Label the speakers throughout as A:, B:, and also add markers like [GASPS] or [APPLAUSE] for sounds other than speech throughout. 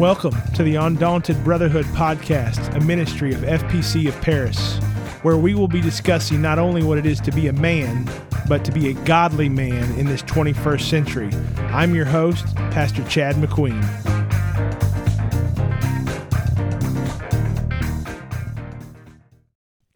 A: Welcome to the Undaunted Brotherhood podcast, a ministry of FPC of Paris, where we will be discussing not only what it is to be a man, but to be a godly man in this 21st century. I'm your host, Pastor Chad McQueen.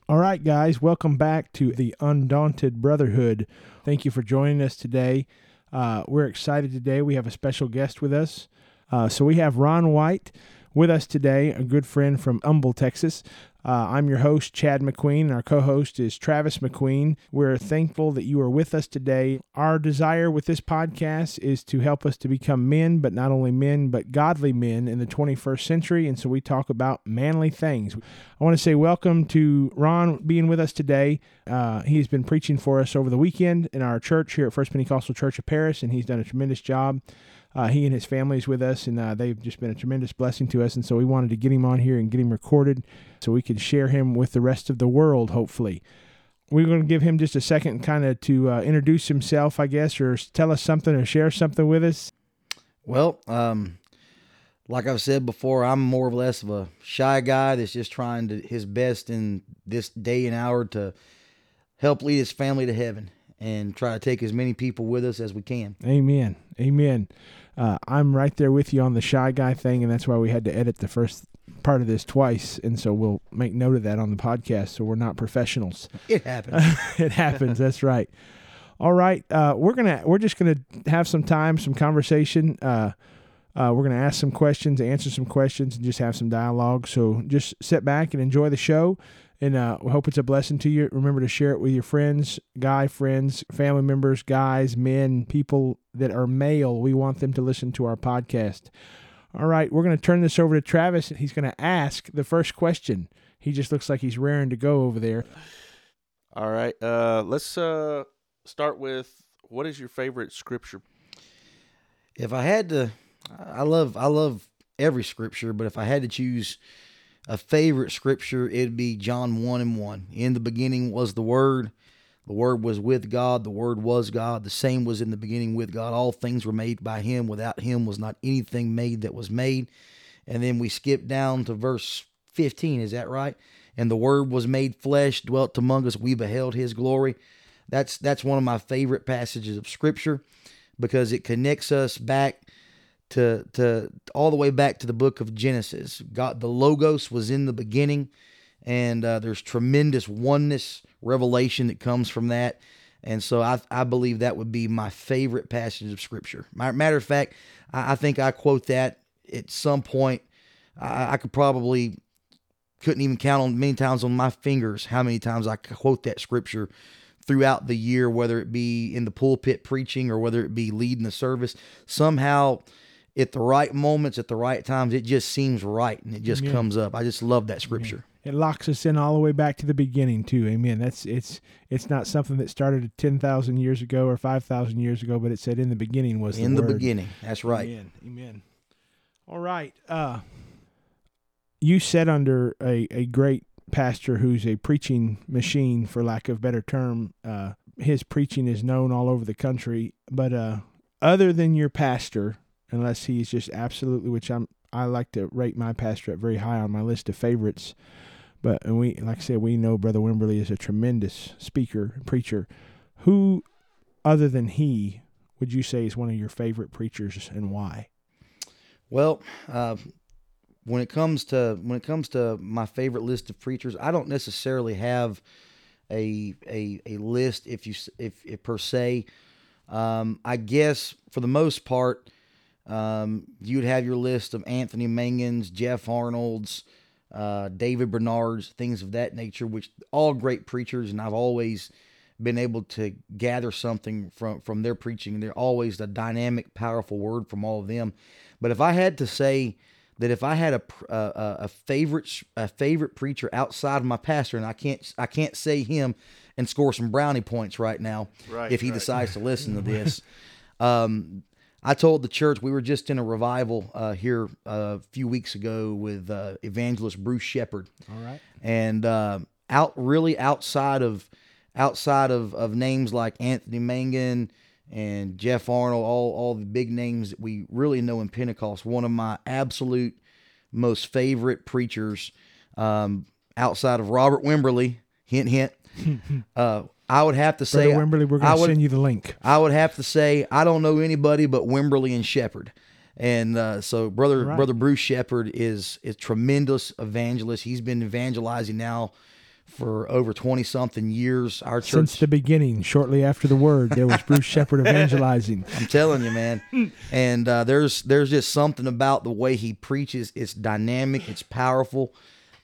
A: All right, guys, welcome back to the Undaunted Brotherhood. Thank you for joining us today. Uh, we're excited today. We have a special guest with us. Uh, so we have Ron White with us today, a good friend from Humble, Texas. Uh, I'm your host, Chad McQueen, and our co host is Travis McQueen. We're thankful that you are with us today. Our desire with this podcast is to help us to become men, but not only men, but godly men in the 21st century. And so we talk about manly things. I want to say welcome to Ron being with us today. Uh, he's been preaching for us over the weekend in our church here at First Pentecostal Church of Paris, and he's done a tremendous job. Uh, he and his family is with us, and uh, they've just been a tremendous blessing to us. And so we wanted to get him on here and get him recorded so we could share him with the rest of the world, hopefully. We're going to give him just a second kind of to uh, introduce himself, I guess, or tell us something or share something with us.
B: Well, um, like I've said before, I'm more or less of a shy guy that's just trying to his best in this day and hour to help lead his family to heaven and try to take as many people with us as we can.
A: Amen. Amen. Uh, I'm right there with you on the shy guy thing, and that's why we had to edit the first part of this twice, and so we'll make note of that on the podcast. So we're not professionals. [LAUGHS]
B: It happens. [LAUGHS]
A: it happens. That's right. All right, uh, we're gonna we're just gonna have some time, some conversation. Uh, uh, we're gonna ask some questions, answer some questions, and just have some dialogue. So just sit back and enjoy the show and uh, we hope it's a blessing to you. Remember to share it with your friends, guy friends, family members, guys, men, people that are male. We want them to listen to our podcast. All right, we're going to turn this over to Travis. He's going to ask the first question. He just looks like he's raring to go over there.
C: All right, uh, let's uh, start with what is your favorite scripture?
B: If I had to, I love I love every scripture, but if I had to choose a favorite scripture, it'd be John 1 and 1. In the beginning was the Word. The Word was with God. The Word was God. The same was in the beginning with God. All things were made by Him. Without Him was not anything made that was made. And then we skip down to verse 15. Is that right? And the Word was made flesh, dwelt among us. We beheld His glory. That's that's one of my favorite passages of Scripture because it connects us back to to all the way back to the book of Genesis. God, the Logos was in the beginning, and uh, there's tremendous oneness revelation that comes from that. And so I, I believe that would be my favorite passage of Scripture. Matter of fact, I, I think I quote that at some point. I, I could probably couldn't even count on many times on my fingers how many times I quote that Scripture throughout the year, whether it be in the pulpit preaching or whether it be leading the service. Somehow at the right moments, at the right times, it just seems right and it just Amen. comes up. I just love that scripture.
A: It locks us in all the way back to the beginning too. Amen. That's it's it's not something that started ten thousand years ago or five thousand years ago, but it said in the beginning was
B: in
A: the,
B: the beginning. That's right.
A: Amen. Amen. All right. Uh, you said under a, a great pastor who's a preaching machine, for lack of better term. Uh, his preaching is known all over the country, but uh, other than your pastor, unless he's just absolutely, which I'm I like to rate my pastor at very high on my list of favorites. But and we, like I said, we know Brother Wimberly is a tremendous speaker, preacher. Who, other than he, would you say is one of your favorite preachers, and why?
B: Well, uh, when it comes to when it comes to my favorite list of preachers, I don't necessarily have a a, a list, if you if, if per se. Um, I guess for the most part, um, you'd have your list of Anthony Manguns, Jeff Arnold's, uh, David Bernard's, things of that nature, which all great preachers, and I've always been able to gather something from from their preaching. They're always a dynamic, powerful word from all of them. But if I had to say that if I had a, a, a favorite a favorite preacher outside of my pastor, and I can't I can't say him and score some brownie points right now right, if he right. decides to listen to [LAUGHS] this. Um, I told the church we were just in a revival uh, here uh, a few weeks ago with uh, evangelist Bruce Shepard.
A: All right,
B: and uh, out really outside of outside of, of names like Anthony Mangun and Jeff Arnold, all all the big names that we really know in Pentecost. One of my absolute most favorite preachers, um, outside of Robert Wimberly. Hint, hint. [LAUGHS] I would have to say,
A: Brother Wimberly, we're
B: I
A: going to
B: would-
A: send you the link.
B: I would have to say I don't know anybody but Wimberly and Shepard. And uh, so brother
A: Right.
B: brother Bruce Shepard is a tremendous evangelist. He's been evangelizing now for over 20 something years. Our church
A: Since the beginning, shortly after the word, there was Bruce Shepard [LAUGHS] evangelizing.
B: I'm telling you, man. And uh, there's there's just something about the way he preaches. It's dynamic. It's powerful.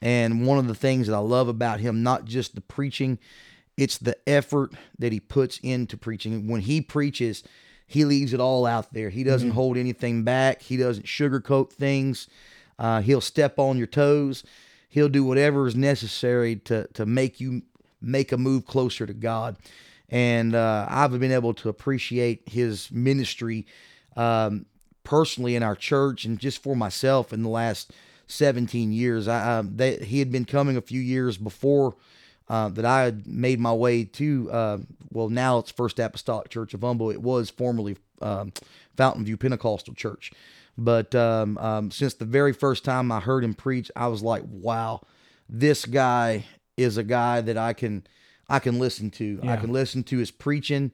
B: And one of the things that I love about him, not just the preaching, it's the effort that he puts into preaching. When he preaches, he leaves it all out there. He doesn't hold anything back. He doesn't sugarcoat things. Uh, he'll step on your toes. He'll do whatever is necessary to to make you make a move closer to God. And uh, I've been able to appreciate his ministry um, personally in our church and just for myself in the last 17 years. I, um, they, he had been coming a few years before uh, that I had made my way to, uh, well, now it's First Apostolic Church of Humble. It was formerly um, Fountain View Pentecostal Church. But um, um, since the very first time I heard him preach, I was like, wow, this guy is a guy that I can I can listen to. I can listen to his preaching.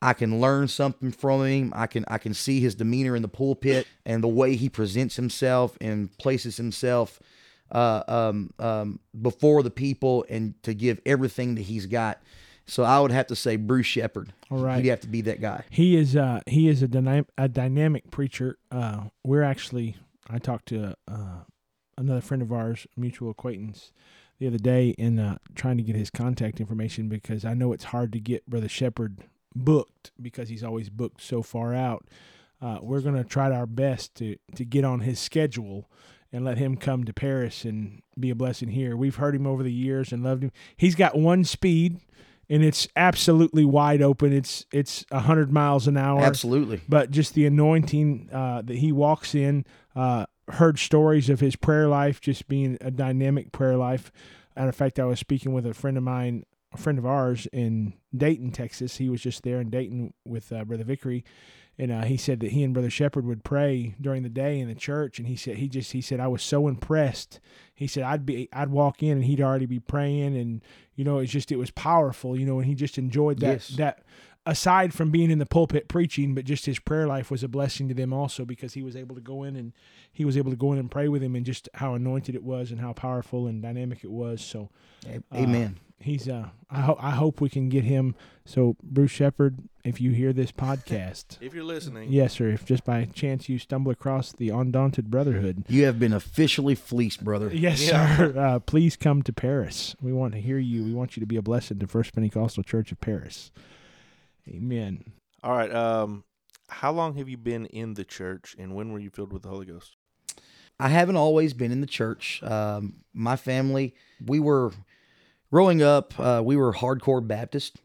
B: I can learn something from him. I can I can see his demeanor in the pulpit and the way he presents himself and places himself uh, um, um, before the people and to give everything that he's got. So I would have to say Bruce Shepard.
A: All right.
B: He'd have to be that guy.
A: He is uh he is a dynamic a dynamic preacher. Uh, we're actually I talked to uh, another friend of ours, mutual acquaintance, the other day, in uh, trying to get his contact information because I know it's hard to get Brother Shepard booked because he's always booked so far out. Uh, we're gonna try our best to to get on his schedule and let him come to Paris and be a blessing here. We've heard him over the years and loved him. He's got one speed, and it's absolutely wide open. It's it's a hundred miles an hour
B: Absolutely.
A: but just the anointing uh, that he walks in. Uh, heard stories of his prayer life just being a dynamic prayer life. Matter of fact, I was speaking with a friend of mine, a friend of ours in Dayton, Texas. He was just there in Dayton with uh, Brother Vickery, and uh, he said that he and Brother Shepard would pray during the day in the church. And he said he just he said I was so impressed. He said I'd be I'd walk in and he'd already be praying, and you know it's just it was powerful, you know, and he just enjoyed that
B: Yes.
A: that aside from being in the pulpit preaching, but just his prayer life was a blessing to them also because he was able to go in and he was able to go in and pray with him and just how anointed it was and how powerful and dynamic it was. So
B: Amen.
A: He's uh I hope I hope we can get him. So Bruce Shepard, if you hear this podcast, [LAUGHS]
C: If you're listening,
A: yes sir, if just by chance you stumble across the Undaunted Brotherhood,
B: you have been officially fleeced, brother.
A: Yes,
C: Yeah.
A: sir. [LAUGHS] Uh, please come to Paris. We want to hear you. We want you to be a blessing to First Pentecostal Church of Paris. Amen.
C: All right. Um, how long have you been in the church, and when were you filled with the Holy Ghost?
B: I haven't always been in the church. Um, my family, we were growing up, uh, we were hardcore Baptist.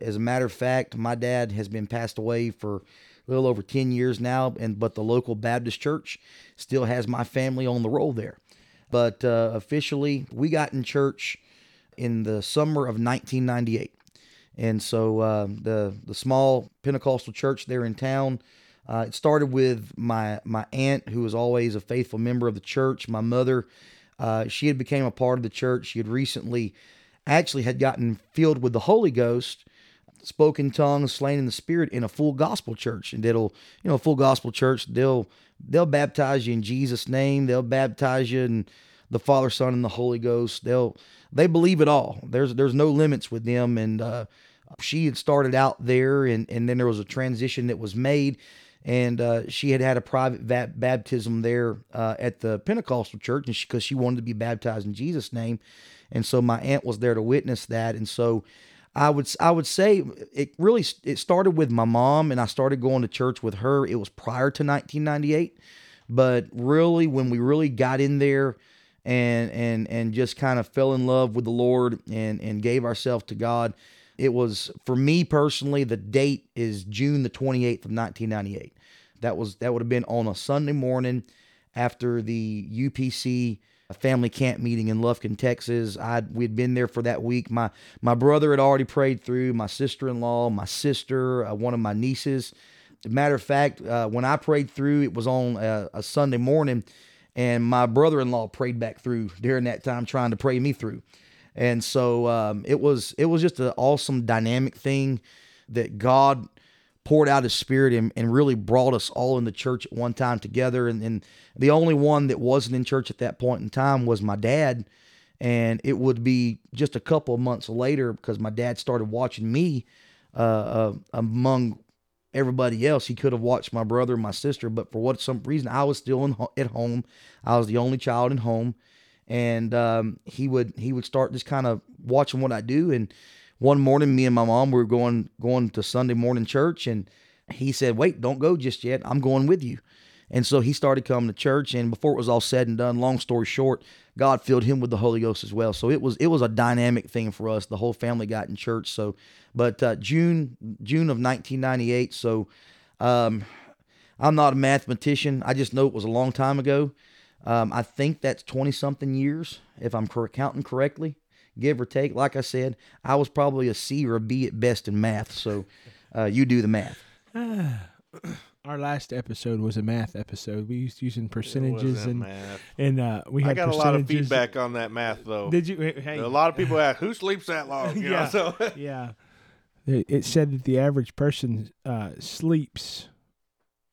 B: As a matter of fact, my dad has been passed away for a little over 10 years now, and but the local Baptist church still has my family on the roll there. But uh, officially, we got in church in the summer of 1998. And so uh, the the small Pentecostal church there in town, uh, it started with my my aunt, who was always a faithful member of the church. My mother, uh, she had became a part of the church. She had recently, actually, had gotten filled with the Holy Ghost, spoken tongues, slain in the Spirit in a full gospel church. And it'll, you know, a full gospel church. They'll they'll baptize you in Jesus' name. They'll baptize you in the Father, Son, and the Holy Ghost. They'll they believe it all. There's there's no limits with them. And uh, she had started out there, and and then there was a transition that was made, and uh, she had had a private va- baptism there uh, at the Pentecostal church, and because she, wanted to be baptized in Jesus' name, and so my aunt was there to witness that, and so. I would I would say it really it started with my mom and I started going to church with her. It was prior to 1998, but really when we really got in there and and and just kind of fell in love with the Lord and and gave ourselves to God, it was for me personally the date is June the 28th of 1998. That was that would have been on a Sunday morning after the UPC family camp meeting in Lufkin, Texas. I we'd been there for that week. My my brother had already prayed through. My sister in law, my sister, uh, one of my nieces. Matter of fact, uh, when I prayed through, it was on a, a Sunday morning, and my brother in law prayed back through during that time, trying to pray me through. And so um, it was it was just an awesome dynamic thing that God poured out his spirit and, and really brought us all in the church at one time together. And, and the only one that wasn't in church at that point in time was my dad. And it would be just a couple of months later because my dad started watching me uh, uh, among everybody else. He could have watched my brother and my sister, but for what some reason I was still in, at home. I was the only child in home, and um, he would he would start just kind of watching what I do. And one morning, me and my mom were going going to Sunday morning church, and he said, "Wait, don't go just yet. I'm going with you." And so he started coming to church, and before it was all said and done, long story short, God filled him with the Holy Ghost as well. So it was it was a dynamic thing for us. The whole family got in church. So, but uh, June June of 1998. So, um, I'm not a mathematician. I just know it was a long time ago. Um, I think that's 20 something years, if I'm cor- counting correctly, give or take. Like I said, I was probably a C or a B at best in math. So, uh, you do the math. [SIGHS]
A: Our last episode was a math episode. We used using percentages and
C: math.
A: and uh, we
C: I
A: had
C: got a lot of
A: percentages.
C: feedback on that math though.
A: Did you? Hey,
C: a lot of people [LAUGHS] ask who sleeps that long. You
A: Yeah.
C: know, so [LAUGHS]
A: yeah. It it said that the average person uh, sleeps.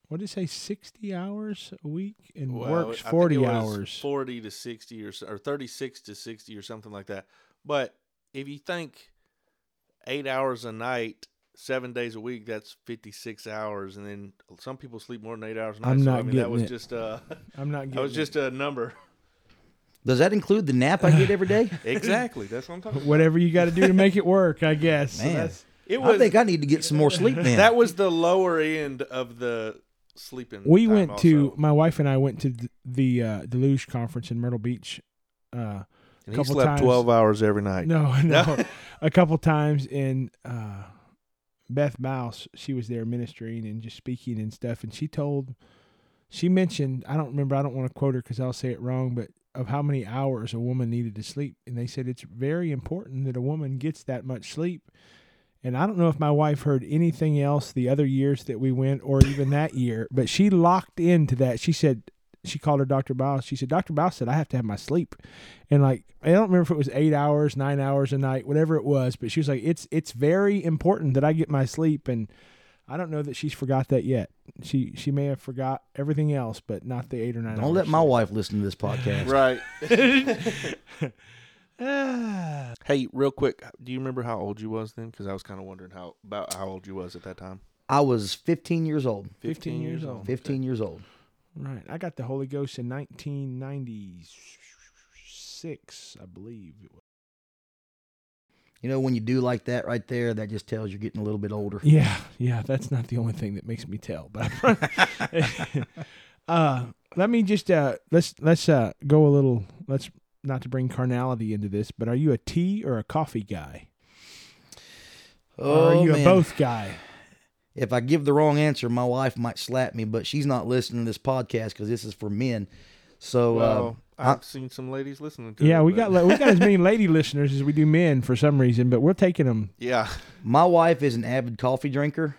A: What did it say? Sixty hours a week and
C: Well,
A: works
C: I think
A: forty
C: it was
A: hours.
C: forty to sixty, or or thirty six to sixty, or something like that. But if you think eight hours a night, seven days a week, that's fifty six hours, and then some people sleep more than eight hours a night.
A: I'm
C: so,
A: not
C: I mean, that
A: getting
C: was
A: it.
C: just uh, [LAUGHS]
A: I'm not getting. [LAUGHS]
C: that was
A: it.
C: just a number.
B: Does that include the nap I get every day? [LAUGHS]
C: exactly. That's what I'm talking. about.
A: whatever you got to do to make it work. I guess. So
B: Man.
A: that's-
C: It
B: I think I need to get some more sleep then.
C: that was the lower end of the sleeping.
A: we went to my wife and I went to th- the uh, Deluge conference in Myrtle Beach. Uh,
C: And he
A: couple
C: slept
A: times-
C: twelve hours every night.
A: no, [LAUGHS] no, [LAUGHS] a couple times in uh, Beth Mouse. She was there ministering and just speaking and stuff, and she told, she mentioned, I don't remember, I don't want to quote her because I'll say it wrong, but of how many hours a woman needed to sleep, and they said it's very important that a woman gets that much sleep. And I don't know if my wife heard anything else the other years that we went or even that year, but she locked into that. She said, she called her Dr. Biles. She said, Dr. Biles said, I have to have my sleep. And like, I don't remember if it was eight hours, nine hours a night, whatever it was, but she was like, it's, it's very important that I get my sleep. And I don't know that she's forgot that yet. She, she may have forgot everything else, but not the eight or 9
B: Don't
A: hours
B: let my
A: sleep.
B: wife listen to this podcast.
C: Right. [LAUGHS] [LAUGHS]
A: Ah. [SIGHS]
C: Hey, real quick, do you remember how old you was then? Because I was kind of wondering how about how old you was at that time.
B: I was 15 years old.
A: 15 years old.
B: 15 years old.
A: Right. I got the Holy Ghost in 1996, I believe it was.
B: You know, when you do like that right there, that just tells you're getting a little bit older.
A: Yeah, yeah, that's not the only thing that makes me tell. But [LAUGHS] [LAUGHS] uh, let me just uh, let's let's uh, go a little. Let's not to bring carnality into this, but are you a tea or a coffee guy? or are you
B: Oh, man.
A: a both guy?
B: If I give the wrong answer, my wife might slap me, but she's not listening to this podcast because this is for men. So,
C: Well,
B: uh,
C: I've seen some ladies listening to it.
A: Yeah, we
C: but-
A: got we got as many [LAUGHS] lady listeners as we do men for some reason, but we're taking them.
C: Yeah,
B: my wife is an avid coffee drinker,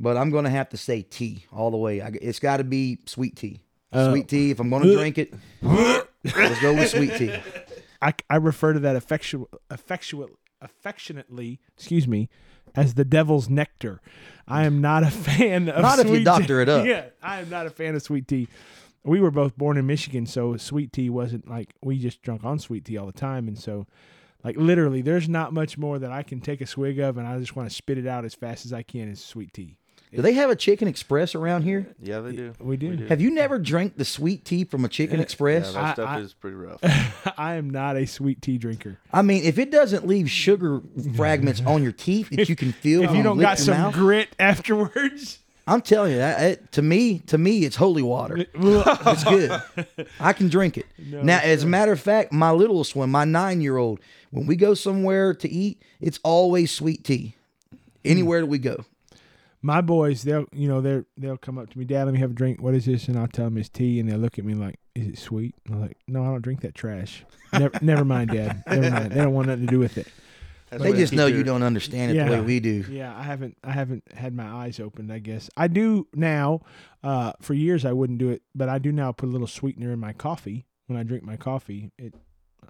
B: but I'm going to have to say tea all the way. I, it's got to be sweet tea.
A: Uh,
B: sweet tea. If I'm going to drink it, [GASPS] [LAUGHS] let's go with sweet tea.
A: I, I refer to that affectu- affectu- affectionately, excuse me, as the devil's nectar. I am not a fan of
B: Not if you
A: sweet
B: doctor
A: tea.
B: it up. [LAUGHS]
A: Yeah, I am not a fan of sweet tea. We were both born in Michigan, so sweet tea wasn't like we just drunk on sweet tea all the time, and so like literally, there's not much more that I can take a swig of, and I just want to spit it out as fast as I can is sweet tea.
B: Do they have a Chicken Express around here?
C: yeah, they do.
A: We do.
B: Have you never drank the sweet tea from a Chicken
C: Yeah,
B: Express?
C: that
A: I-
C: stuff
A: I-
C: is pretty rough. [LAUGHS]
A: I am not a sweet tea drinker.
B: I mean, if it doesn't leave sugar fragments on your teeth that you can [LAUGHS] feel,
A: If you don't got some
B: mouth,
A: grit afterwards, [LAUGHS]
B: I'm telling you, that, it, to me, to me, it's holy water. It's good. I can drink it.
A: No,
B: now, as a matter of fact, my littlest one, my nine-year-old, when we go somewhere to eat, it's always sweet tea. Anywhere that we go,
A: my boys, they'll you know they're they'll come up to me, Dad, let me have a drink. What is this? And I'll tell them it's tea, and they'll look at me like, Is it sweet? And I'm like, No, I don't drink that trash. never, [LAUGHS] never mind, Dad. Never mind. They don't want nothing to do with it.
C: That's
B: They just know you don't understand it
A: Yeah.
B: the way we do.
A: Yeah, I haven't I haven't had my eyes opened. I guess I do now. Uh, for years I wouldn't do it, but I do now put a little sweetener in my coffee when I drink my coffee. It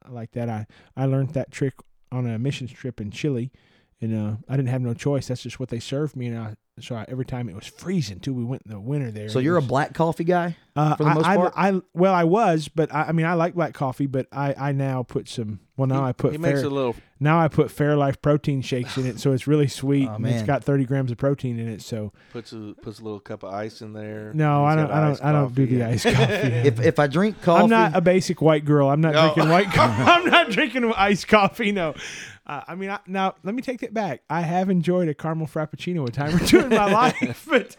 A: I like that. I I learned that trick on a missions trip in Chile, and uh, I didn't have no choice. That's just what they served me, and I, so I, every time it was freezing too. We went in the winter there.
B: So you're a black coffee guy?
A: uh,
B: for the
A: I-
B: most
A: I,
B: part?
A: I, well, I was, but I, I mean, I like black coffee, but I, I now put some. Well, now
C: he,
A: I put
C: He makes a little.
A: now I put Fairlife protein shakes in it, so it's really sweet. [LAUGHS]
B: Oh,
A: and it's
B: man.
A: got 30 grams of protein in it. So
C: Puts a puts a little cup of ice in there.
A: no, I don't, I don't, I don't do the iced coffee. [LAUGHS]
B: If if I drink coffee,
A: I'm not a basic white girl. I'm not
C: No.
A: drinking white. [LAUGHS] Co- I'm not drinking iced coffee. No. Uh, I mean, I, now let me take that back. I have enjoyed a caramel frappuccino a time or two in my [LAUGHS] life, but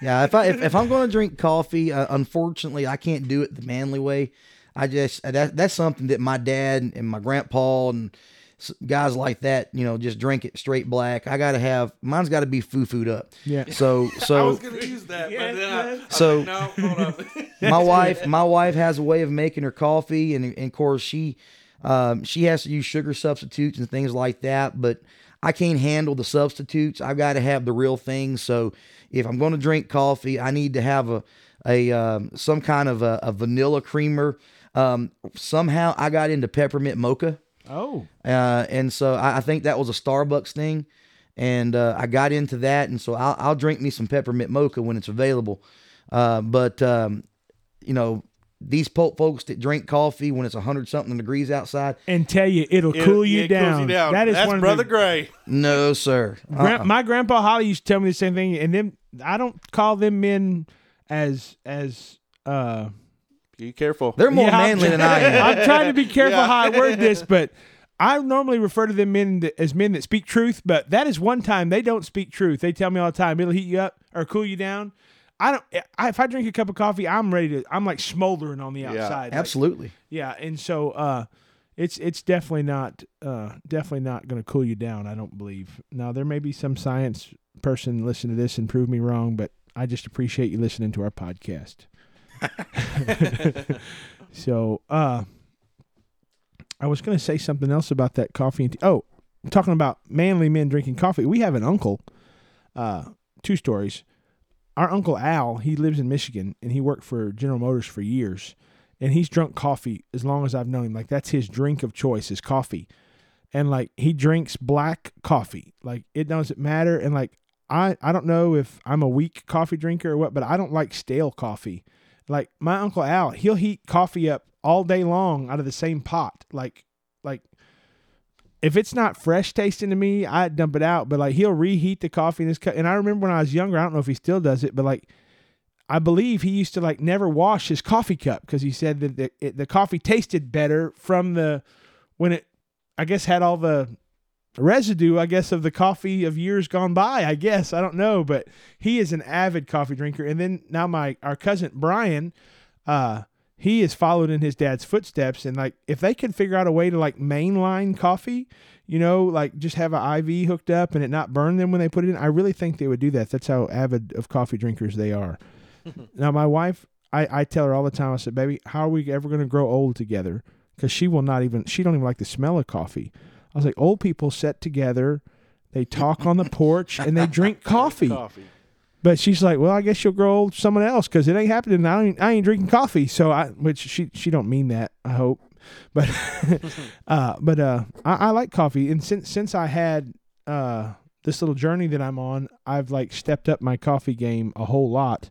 B: Yeah, if I if, if I'm going to drink coffee, uh, unfortunately, I can't do it the manly way. I just uh, that that's something that my dad and my grandpa and guys like that, you know, just drink it straight black. I got to have mine's got to be foo fooed up.
A: yeah.
B: So [LAUGHS] so
C: I
B: so
C: was gonna use that,
A: Yes,
C: but then I, I
B: So-
C: like, no, hold up. [LAUGHS]
B: my wife my wife has a way of making her coffee and, and of course she um, she has to use sugar substitutes and things like that but i can't handle the substitutes. I've got to have the real thing. So if i'm going to drink coffee i need to have a a um, some kind of a, a vanilla creamer. Um, somehow i got into peppermint mocha.
A: Oh,
B: uh, and so I, I think that was a Starbucks thing, and uh, I got into that, and so I'll, I'll drink me some peppermint mocha when it's available. Uh, but um, you know, these po- folks that drink coffee when it's hundred something degrees outside,
A: and tell you it'll
C: It-
A: cool you,
C: it cools
A: down.
C: you down.
A: That is
C: That's
A: one of
C: brother
A: the,
C: Gray.
B: no sir.
A: Gran-
B: Uh-uh.
A: my grandpa Holly used to tell me the same thing, and then I don't call them men as as uh
C: Be careful.
B: They're more
A: Yeah, I'm
B: manly than I am.
A: I'm trying to be [LAUGHS] careful
C: Yeah.
A: how I word this, but I normally refer to them men that, as men that speak truth. But that is one time they don't speak truth. They tell me all the time it'll heat you up or cool you down. I don't. I, if I drink a cup of coffee, I'm ready to. I'm like smoldering on the
C: Yeah,
A: outside. Like,
B: Absolutely.
A: yeah, and so uh, it's it's definitely not uh definitely not going to cool you down. I don't believe. Now there may be some science person listen to this and prove me wrong, but I just appreciate you listening to our podcast. [LAUGHS] so uh, I was going to say something else about that coffee and tea. Oh, talking about manly men drinking coffee. We have an uncle. Uh, two stories. Our uncle Al, he lives in Michigan and he worked for General Motors for years and he's drunk coffee as long as I've known him. Like that's his drink of choice is coffee. And like he drinks black coffee. Like it doesn't matter. And like I I don't know if I'm a weak coffee drinker or what, but I don't like stale coffee. Like my uncle Al, he'll heat coffee up all day long out of the same pot. Like like if it's not fresh tasting to me, I dump it out. But like he'll reheat the coffee in his cup. And I remember when I was younger, I don't know if he still does it, but like I believe he used to like never wash his coffee cup because he said that the, it, the coffee tasted better from the when it I guess had all the residue I guess of the coffee of years gone by I guess I don't know but he is an avid coffee drinker and then now my our cousin Brian uh he has followed in his dad's footsteps and like if they could figure out a way to like mainline coffee you know like just have an IV hooked up and it not burn them when they put it in I really think they would do that that's how avid of coffee drinkers they are [LAUGHS] now my wife, I, I tell her all the time. I said, "Baby, how are we ever going to grow old together?" Because she will not even. She don't even like the smell of coffee. I was like, old people sit together, they talk on the porch, and they drink [LAUGHS] coffee.
C: Coffee.
A: But she's like, "Well, I guess you'll grow old someone else because it ain't happening. I ain't, I ain't drinking coffee." So I, which she she don't mean that. I hope, [LAUGHS] but [LAUGHS] uh, but uh, I, I like coffee, and since since I had uh this little journey that I'm on, I've like stepped up my coffee game a whole lot,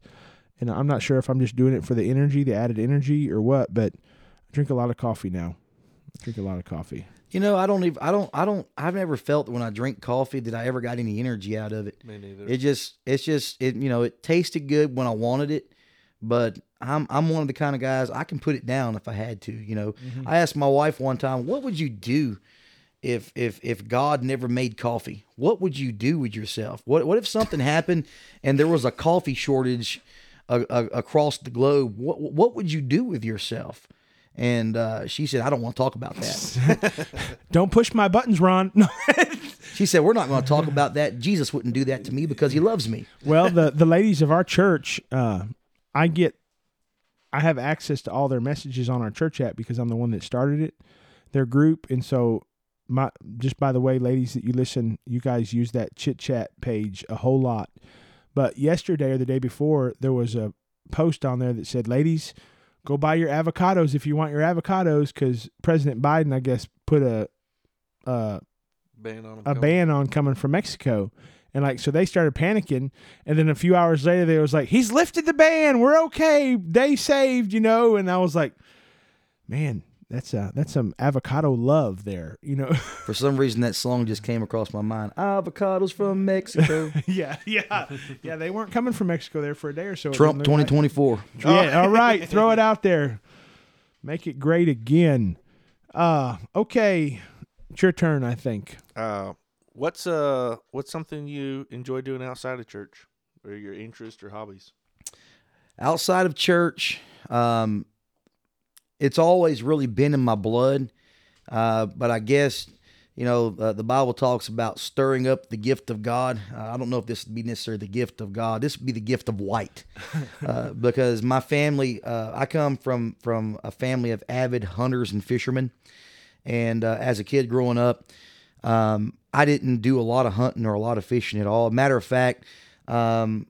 A: and I'm not sure if I'm just doing it for the energy, the added energy, or what. But I drink a lot of coffee now. I drink a lot of coffee.
B: You know, I don't even. I don't. I don't. I've never felt that when I drink coffee that I ever got any energy out of it.
C: Me neither.
B: It just, it's just, it. You know, it tasted good when I wanted it, but I'm, I'm one of the kind of guys I can put it down if I had to. You know, mm-hmm. I asked my wife one time, "What would you do if, if, if God never made coffee? What would you do with yourself? What, what if something [LAUGHS] happened and there was a coffee shortage a, a, across the globe? What, what would you do with yourself?" And uh, she said, "I don't want to talk about that." [LAUGHS]
A: Don't push my buttons, Ron. [LAUGHS]
B: She said, "We're not going to talk about that. Jesus wouldn't do that to me because he loves me."
A: Well, the the ladies of our church, uh, I get, I have access to all their messages on our church app because I'm the one that started it, their group, and so my just by the way, ladies that you listen, you guys use that chit chat page a whole lot. But yesterday or the day before, there was a post on there that said, "Ladies, go buy your avocados if you want your avocados," because President Biden, I guess, put a uh,
C: Ban on
A: a
C: coming.
A: ban on coming from Mexico. And like so they started panicking and then a few hours later they was like, He's lifted the ban, we're okay, they saved, you know, and I was like, Man, that's uh that's some avocado love there, you know. [LAUGHS]
B: For some reason, that song just came across my mind. Avocados from Mexico. [LAUGHS]
A: yeah, yeah. Yeah, they weren't coming from Mexico there for a day or so.
B: Trump
A: didn't look like.
B: 2024.
A: Yeah, all right, throw it out there. Make it great again. Uh okay. It's your turn, I think.
C: Uh, what's uh, what's something you enjoy doing outside of church, or your interests or hobbies?
B: outside of church, um, it's always really been in my blood. Uh, but I guess, you know, uh, the Bible talks about stirring up the gift of God. Uh, I don't know if this would be necessarily the gift of God. This would be the gift of white, [LAUGHS] uh, because my family, uh, I come from from a family of avid hunters and fishermen, and uh, as a kid growing up, um, I didn't do a lot of hunting or a lot of fishing at all. Matter of fact, um,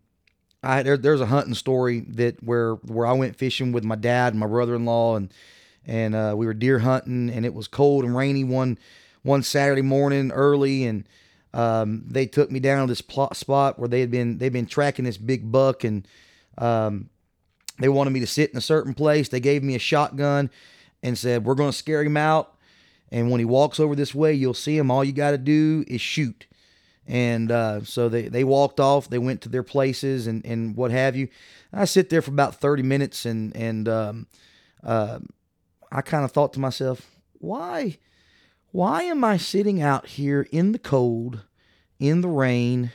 B: I there, there's a hunting story that where where I went fishing with my dad and my brother-in-law and and uh, we were deer hunting and it was cold and rainy one one Saturday morning early and um, they took me down to this plot spot where they had been they'd been tracking this big buck and um, they wanted me to sit in a certain place. They gave me a shotgun and said we're going to scare him out and when he walks over this way you'll see him. All you got to do is shoot. And uh, so they, they walked off. They went to their places and, and what have you. I sit there for about 30 minutes and, and um, uh, I kind of thought to myself, why, why am I sitting out here in the cold, in the rain,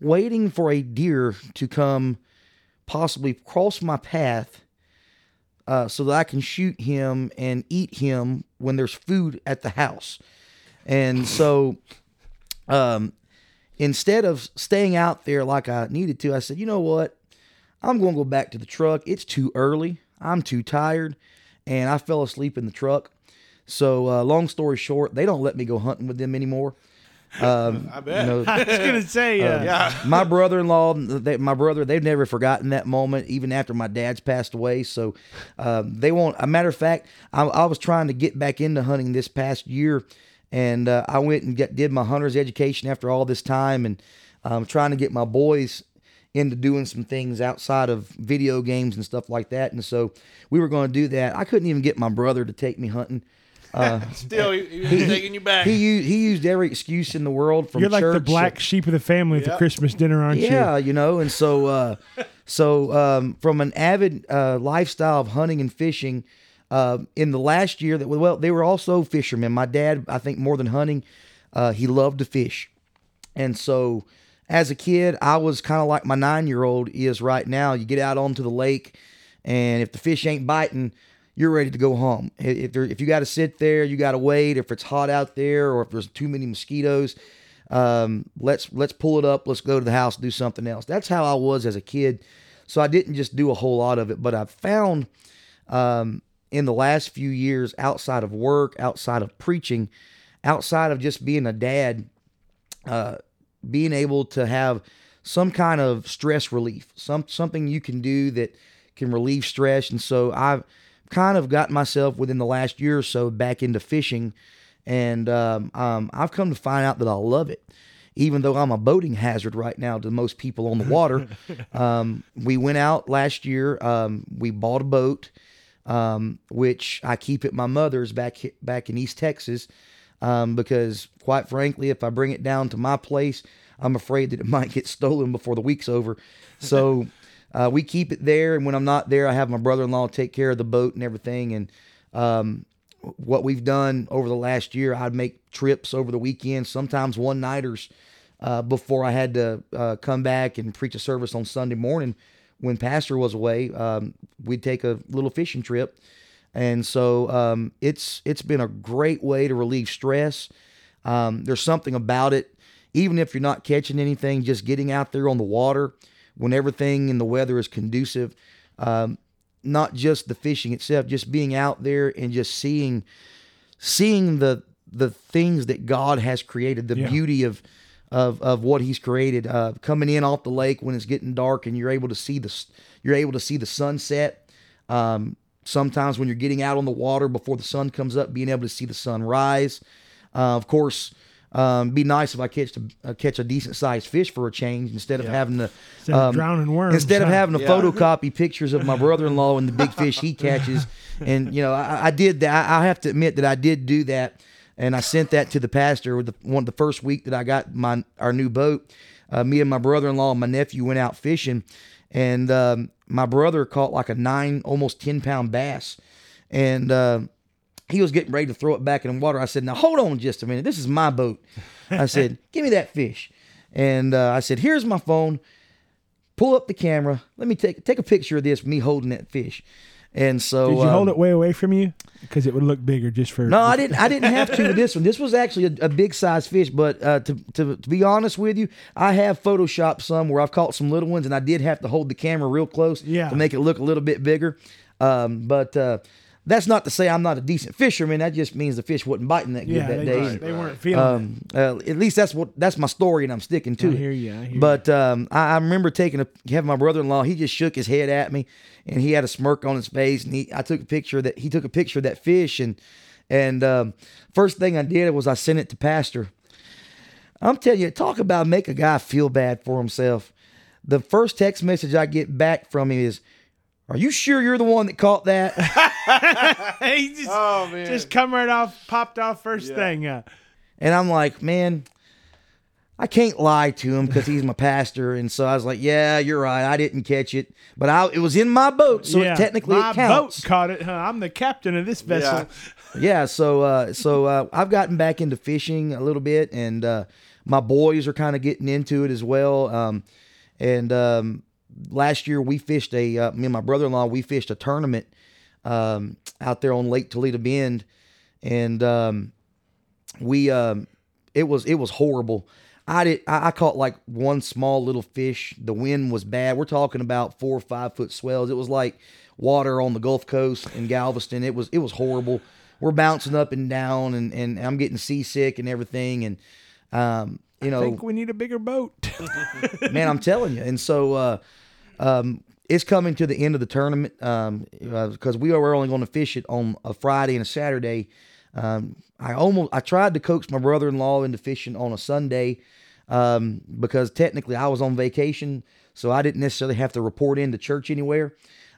B: waiting for a deer to come possibly cross my path uh, so that I can shoot him and eat him when there's food at the house? And so um, instead of staying out there like I needed to, I said, you know what? I'm going to go back to the truck. It's too early. I'm too tired. And I fell asleep in the truck. So, uh, long story short, they don't let me go hunting with them anymore. Um, [LAUGHS]
C: I bet.
B: you know, [LAUGHS]
A: I was gonna say, uh,
C: yeah. [LAUGHS]
B: my brother-in-law, they, my brother, they've never forgotten that moment, even after my dad's passed away. So um, they won't. A matter of fact, I, I was trying to get back into hunting this past year, and uh, I went and get, did my hunter's education after all this time, and um, trying to get my boys into doing some things outside of video games and stuff like that. And so we were going to do that. I couldn't even get my brother to take me hunting. [LAUGHS] Uh,
C: Still, he, he was taking you back.
B: he used he used every excuse in the world from
A: You're like the
B: church.
A: black sheep of the family at the Christmas dinner, aren't you?
B: Yeah, you know, and so uh, [LAUGHS] so um, from an avid uh, lifestyle of hunting and fishing, uh, in the last year that well, they were also fishermen. My dad, I think, more than hunting, uh, he loved to fish, and so as a kid, I was kind of like my nine year old is right now. You get out onto the lake, and if the fish ain't biting. You're ready to go home. If there, if you got to sit there, you got to wait. If it's hot out there, or if there's too many mosquitoes, um, let's let's pull it up. Let's go to the house, do something else. That's how I was as a kid. So I didn't just do a whole lot of it, but I've found um, in the last few years, outside of work, outside of preaching, outside of just being a dad, uh, being able to have some kind of stress relief, some something you can do that can relieve stress. And so I've kind of gotten myself within the last year or so back into fishing, and um, um, I've come to find out that I love it. Even though I'm a boating hazard right now to most people on the water, [LAUGHS] um, we went out last year. Um, we bought a boat, um, which I keep at my mother's back back in East Texas, um, because quite frankly, if I bring it down to my place, I'm afraid that it [LAUGHS] might get stolen before the week's over. So [LAUGHS] uh, we keep it there, and when I'm not there, I have my brother-in-law take care of the boat and everything. And um, what we've done over the last year, I'd make trips over the weekend, sometimes one nighters, uh, before I had to uh, come back and preach a service on Sunday morning. When Pastor was away, um, we'd take a little fishing trip, and so um, it's it's been a great way to relieve stress. Um, there's something about it, even if you're not catching anything, just getting out there on the water when everything and the weather is conducive. Um, not just the fishing itself, just being out there and just seeing, seeing the the things that God has created, the
A: Yeah.
B: beauty of of of what He's created. Uh, coming in off the lake when it's getting dark and you're able to see the you're able to see the sunset. Um, sometimes when you're getting out on the water before the sun comes up, being able to see the sun rise. Uh, of course, um, be nice if I catch a, uh, catch a decent sized fish for a change instead of having to
A: Instead of
B: um,
A: drowning worms.
B: instead of having to
C: Yeah.
B: photocopy pictures of my brother-in-law and the big fish he [LAUGHS] catches and you know I, I did that I, I have to admit that i did do that and i sent that to the pastor the one the first week that i got my our new boat uh, me and my brother-in-law and my nephew went out fishing and um, my brother caught like a nine almost 10 pound bass and uh, he was getting ready to throw it back in the water. I said, "Now hold on just a minute. This is my boat." I said, [LAUGHS] "Give me that fish." And uh, I said, "Here's my phone. Pull up the camera. Let me take take a picture of this. Me holding that fish." And so,
A: Did you hold
B: um,
A: it way away from you? Because it would look bigger just for.
B: no, I didn't. I didn't have to with this one. This was actually a, a big size fish. But uh, to, to to be honest with you, I have photoshopped some where I've caught some little ones, and I did have to hold the camera real close
A: Yeah.
B: to make it look a little bit bigger. Um, but uh, that's not to say I'm not a decent fisherman. That just means the fish wasn't biting that good
A: Yeah,
B: that
A: they,
B: day.
A: just- they weren't feeling.
B: Um, uh, at least that's what that's my story, and I'm sticking to
A: I
B: it.
A: hear you. I hear
B: But um, I, I remember taking a having my brother in law. He just shook his head at me, and he had a smirk on his face. And he, I took a picture that he took a picture of that fish, and and um, first thing I did was I sent it to Pastor. I'm telling you, talk about make a guy feel bad for himself. The first text message I get back from him is, "Are you sure you're the one that caught that?" [LAUGHS]
A: he just,
C: Oh man.
A: just come right off, popped off first
C: Yeah.
A: thing. Uh,
B: And I'm like, man, I can't lie to him because he's my pastor. And so I was like, yeah, you're right. I didn't catch it, but I, it was in my boat, so
A: yeah,
B: it technically
A: my
B: it counts.
A: boat caught it. Huh? I'm the captain of this vessel. [LAUGHS]
B: yeah. So, uh, so uh, I've gotten back into fishing a little bit, and uh, my boys are kind of getting into it as well. Um, and um, last year we fished a uh, me and my brother-in-law we fished a tournament um, out there on Lake Toledo Bend, and um, we um, it was it was horrible. I did I, I caught like one small little fish. The wind was bad. We're talking about four or five foot swells. It was like water on the Gulf Coast in Galveston. It was it was horrible. We're bouncing up and down, and and I'm getting seasick and everything, and um, you know, I
A: think we need a bigger boat. [LAUGHS]
B: man, I'm telling you. And so uh, um, it's coming to the end of the tournament because we were only going to fish it on a Friday and a Saturday. Um, I almost I tried to coax my brother-in-law into fishing on a Sunday um, because technically I was on vacation, so I didn't necessarily have to report into church anywhere.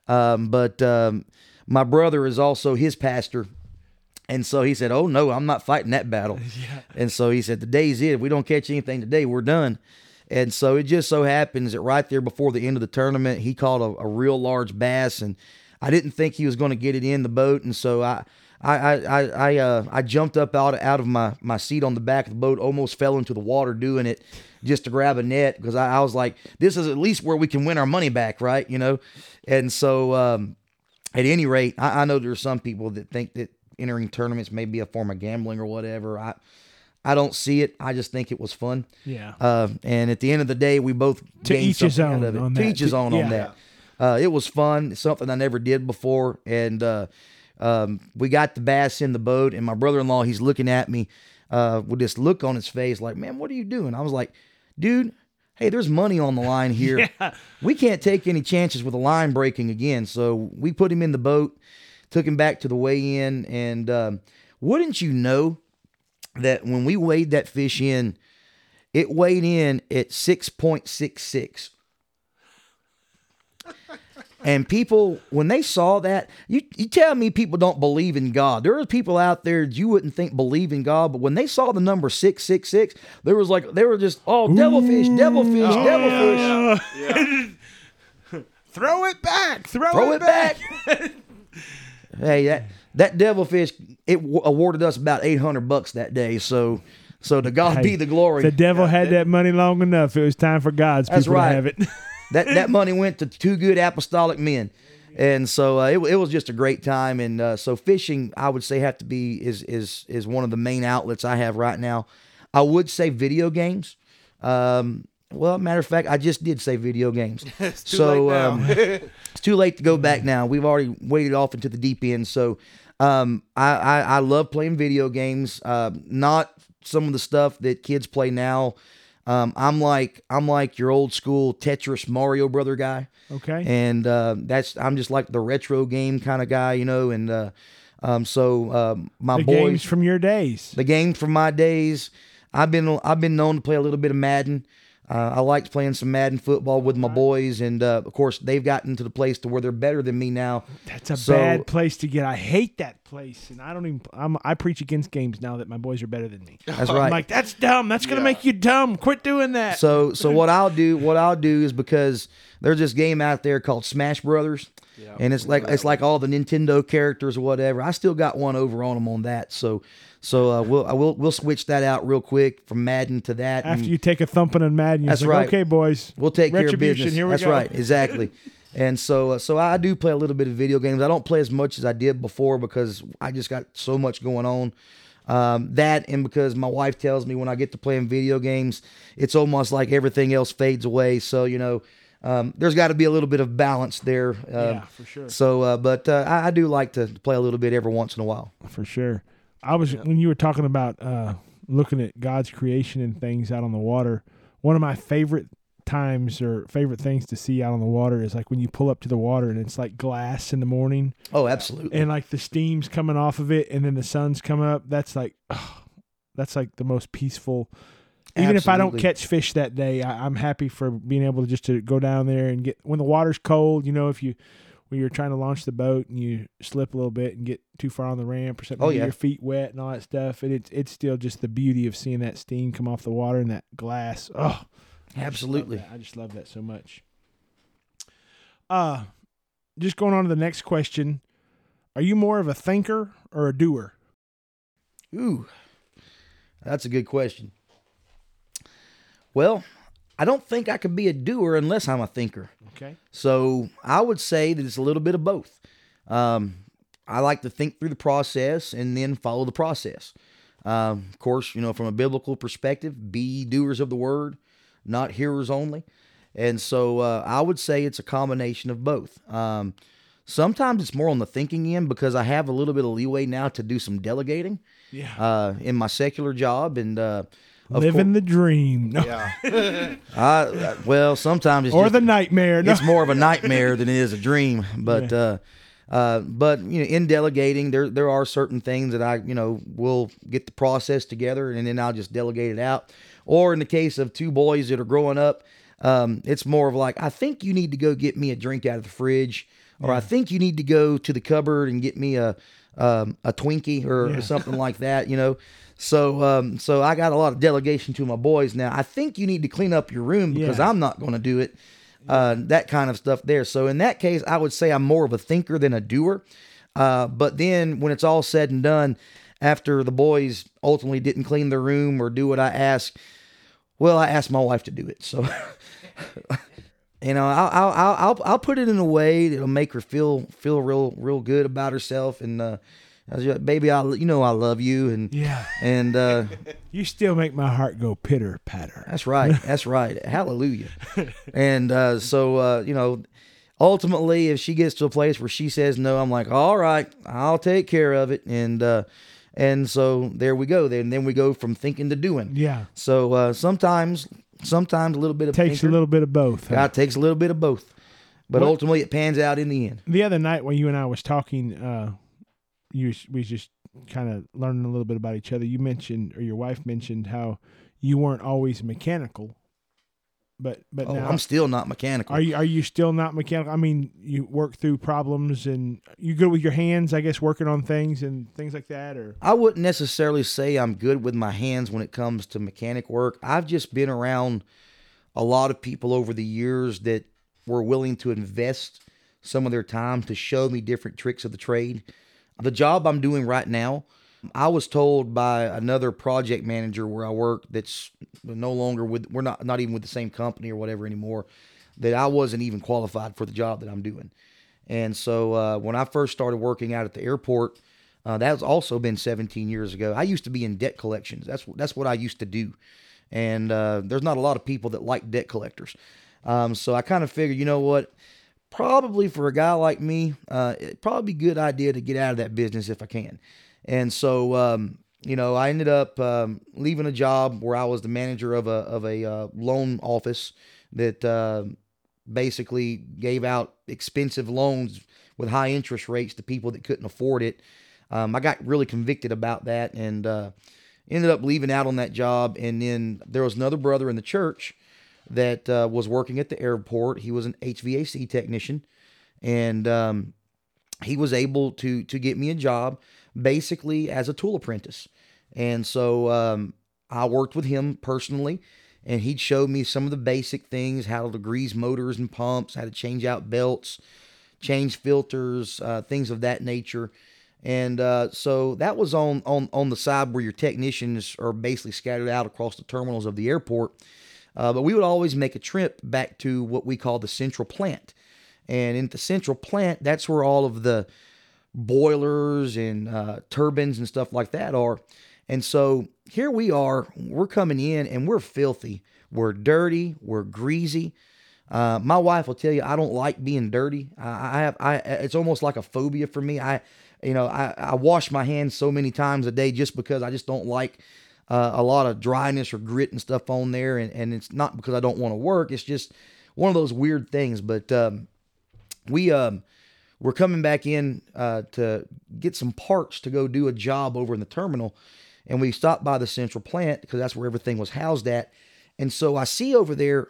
B: Um, but um, my brother is also his pastor. And so he said, "Oh no, I'm not fighting that battle." [LAUGHS] And so he said, "The day's it. If we don't catch anything today, we're done." And so it just so happens that right there before the end of the tournament, he caught a, a real large bass, and I didn't think he was going to get it in the boat, and so I. I I I uh, I jumped up out out of my, my seat on the back of the boat, almost fell into the water doing it, just to grab a net because I, I was like, this is at least where we can win our money back, right? You know, and so um, at any rate, I, I know there are some people that think that entering tournaments may be a form of gambling or whatever. I I don't see it. I just think it was fun.
A: Yeah.
B: Uh, and at the end of the day, we both
A: To
B: gained
A: each his own
B: out of it.
A: on
B: to
A: that.
B: each his own
A: yeah.
B: on that. Uh, it was fun. It's something I never did before, and uh, um, we got the bass in the boat. And my brother-in-law, he's looking at me uh, with this look on his face, like, "Man, what are you doing?" I was like, "Dude." Hey, there's money on the line [LAUGHS] here. We can't take any chances with a line breaking again. So we put him in the boat, took him back to the weigh in, and um, wouldn't you know that when we weighed that fish in, it weighed in at 6.66. And people, when they saw that, you, you tell me people don't believe in God. There are people out there you wouldn't think believe in God, but when they saw the number 666, there was like, they were just, oh, devilfish, devilfish, devilfish.
C: Yeah. [LAUGHS]
A: Throw it back. Throw,
B: Throw it back. [LAUGHS] hey, that, that devilfish, it w- awarded us about 800 bucks that day. So, so to God
A: Hey,
B: be the glory.
A: The devil had that money long enough. It was time for God's
B: That's
A: people
B: right.
A: to have it. [LAUGHS]
B: That that money went to two good apostolic men. and so uh, it, it was just a great time. And uh, so fishing, I would say, have to be is is is one of the main outlets I have right now. I would say video games. Um, well, matter of fact, I just did say video games. [LAUGHS]
C: It's too
B: so
C: late now.
B: um, [LAUGHS] it's too late to go back now. We've already waded off into the deep end. So um, I, I I love playing video games. Uh, not some of the stuff that kids play now. Um, I'm like I'm like your old school Tetris Mario Brother guy
A: Okay.
B: and uh, that's I'm just like the retro game kind of guy, you know. And uh, um, so um, my
A: the
B: boys,
A: games from your days.
B: the game from my days, I've been I've been known to play a little bit of Madden. Uh, I liked playing some Madden football with my boys, and uh, of course they've gotten to the place to where they're better than me now.
A: That's a
B: So-
A: bad place to get. I hate that place, and I don't even. I'm, I preach against games now that my boys are better than me. [LAUGHS]
B: That's right.
A: I'm like, that's dumb. That's gonna
C: Yeah.
A: make you dumb. Quit doing that.
B: So so [LAUGHS] what I'll do what I'll do is because there's this game out there called Smash Brothers,
C: Yeah,
B: and it's like it's like all the Nintendo characters or whatever. I still got one over on them on that. So so uh, we'll I will we'll switch that out real quick from Madden to that.
A: After you take a thumping on Madden, you're
B: That's
A: like,
B: right.
A: okay, boys,
B: we'll take care of business. That's
A: go.
B: right, exactly. [LAUGHS] And so uh, so I do play a little bit of video games. I don't play as much as I did before because I just got so much going on. Um, that and because my wife tells me when I get to playing video games, it's almost like everything else fades away. So you know, um, there's got to be a little bit of balance there. Um,
A: yeah, for sure,
B: So, uh, but uh, I, I do like to play a little bit every once in a while.
A: for sure. I was when you were talking about uh, looking at God's creation and things out on the water. One of my favorite times or favorite things to see out on the water is like when you pull up to the water and it's like glass in the morning
B: Oh, absolutely.
A: and like the steam's coming off of it and then the sun's coming up that's like [SIGHS] that's like the most peaceful even if i don't catch fish that day I, i'm happy for being able to just to go down there and get when the water's cold you know if you when you're trying to launch the boat and you slip a little bit and get too far on the ramp or something
B: Oh, yeah.
A: your feet wet and all that stuff and it's it's still just the beauty of seeing that steam come off the water and that glass oh I just love
B: Absolutely.
A: that. I just love that so much. Uh just going on to the next question. Are you more of a thinker or a doer?
B: Ooh, that's a good question. Well, I don't think I could be a doer unless I'm a thinker.
A: Okay.
B: So I would say that it's a little bit of both. Um, I like to think through the process and then follow the process. Um, of course, you know, from a biblical perspective, be doers of the word, not hearers only. And so uh, I would say it's a combination of both. Um, sometimes it's more on the thinking end because I have a little bit of leeway now to do some delegating
A: Yeah.
B: uh, in my secular job. And uh, of
A: Living the dream. No.
C: Yeah. [LAUGHS]
B: I, well, sometimes it's
A: Or
B: just
A: the nightmare. No.
B: it's more of a nightmare than it is a dream. [LAUGHS] But uh, uh, but you know, in delegating, there there are certain things that I you know will get the process together, and then I'll just delegate it out. Or in the case of two boys that are growing up, um, it's more of like I think you need to go get me a drink out of the fridge, or I think you need to go to the cupboard and get me a um, a Twinkie or,
A: Yeah.
B: or something like [LAUGHS] that. You know. So, um, so I got a lot of delegation to my boys now. I think you need to clean up your room because
A: Yeah.
B: I'm not going to do it uh, that kind of stuff there. So in that case, I would say I'm more of a thinker than a doer. Uh, but then when it's all said and done, after the boys ultimately didn't clean the room or do what I asked, well, I asked my wife to do it. So, [LAUGHS] you know, I'll, I'll, I'll, I'll, put it in a way that'll make her feel, feel real, real good about herself. And, uh, I was like, baby, I, you know, I love you. And,
A: Yeah.
B: and, uh, [LAUGHS]
A: You still make my heart go pitter patter.
B: That's right. [LAUGHS] That's right. Hallelujah. And uh, so, uh, you know, ultimately, if she gets to a place where she says no, I'm like, all right, I'll take care of it. And uh, and so there we go. Then then we go from thinking to doing.
A: Yeah.
B: So uh, sometimes, sometimes a little bit of
A: Takes
B: thinker.
A: a little bit of both. huh?
B: God takes a little bit of both, but
A: What-
B: ultimately it pans out in the end.
A: the other night when you and I was talking, uh, you we just kind of learning a little bit about each other. You mentioned, or your wife mentioned, how you weren't always mechanical, but but
B: Oh,
A: now
B: I'm still not mechanical.
A: are you are you still not mechanical? I mean, you work through problems and you good with your hands, I guess, working on things and things like that, or
B: I wouldn't necessarily say I'm good with my hands when it comes to mechanic work. I've just been around a lot of people over the years that were willing to invest some of their time to show me different tricks of the trade. The job I'm doing right now, I was told by another project manager where I work that's no longer with we're not not even with the same company or whatever anymore that I wasn't even qualified for the job that I'm doing. And so uh, when I first started working out at the airport, uh, that's also been 17 years ago. I used to be in debt collections. That's that's what I used to do, and uh, there's not a lot of people that like debt collectors. Um, so I kind of figured, you know what? Probably for a guy like me, uh, it'd probably be a good idea to get out of that business if I can. And so, um, you know, I ended up um, leaving a job where I was the manager of a of a uh, loan office that uh, basically gave out expensive loans with high interest rates to people that couldn't afford it. Um, I got really convicted about that and uh, ended up leaving out on that job. And then there was another brother in the church that uh, was working at the airport. He was an HVAC technician, and um, he was able to to get me a job basically as a tool apprentice. And so um, I worked with him personally, and he'd show me some of the basic things: how to grease motors and pumps, how to change out belts, change filters, uh, things of that nature. And uh, so that was on, on on the side where your technicians are basically scattered out across the terminals of the airport. Uh, but we would always make a trip back to what we call the central plant. And in the central plant, that's where all of the boilers and uh, turbines and stuff like that are. And so here we are, we're coming in and we're filthy. We're dirty, we're greasy. Uh, my wife will tell you I don't like being dirty. I, I have I it's almost like a phobia for me. I you know I, I wash my hands so many times a day just because I just don't like uh, a lot of dryness or grit and stuff on there. And, and it's not because I don't want to work. It's just one of those weird things. But um, we um, we're coming back in uh, to get some parts to go do a job over in the terminal. And we stopped by the central plant because that's where everything was housed at. And so I see over there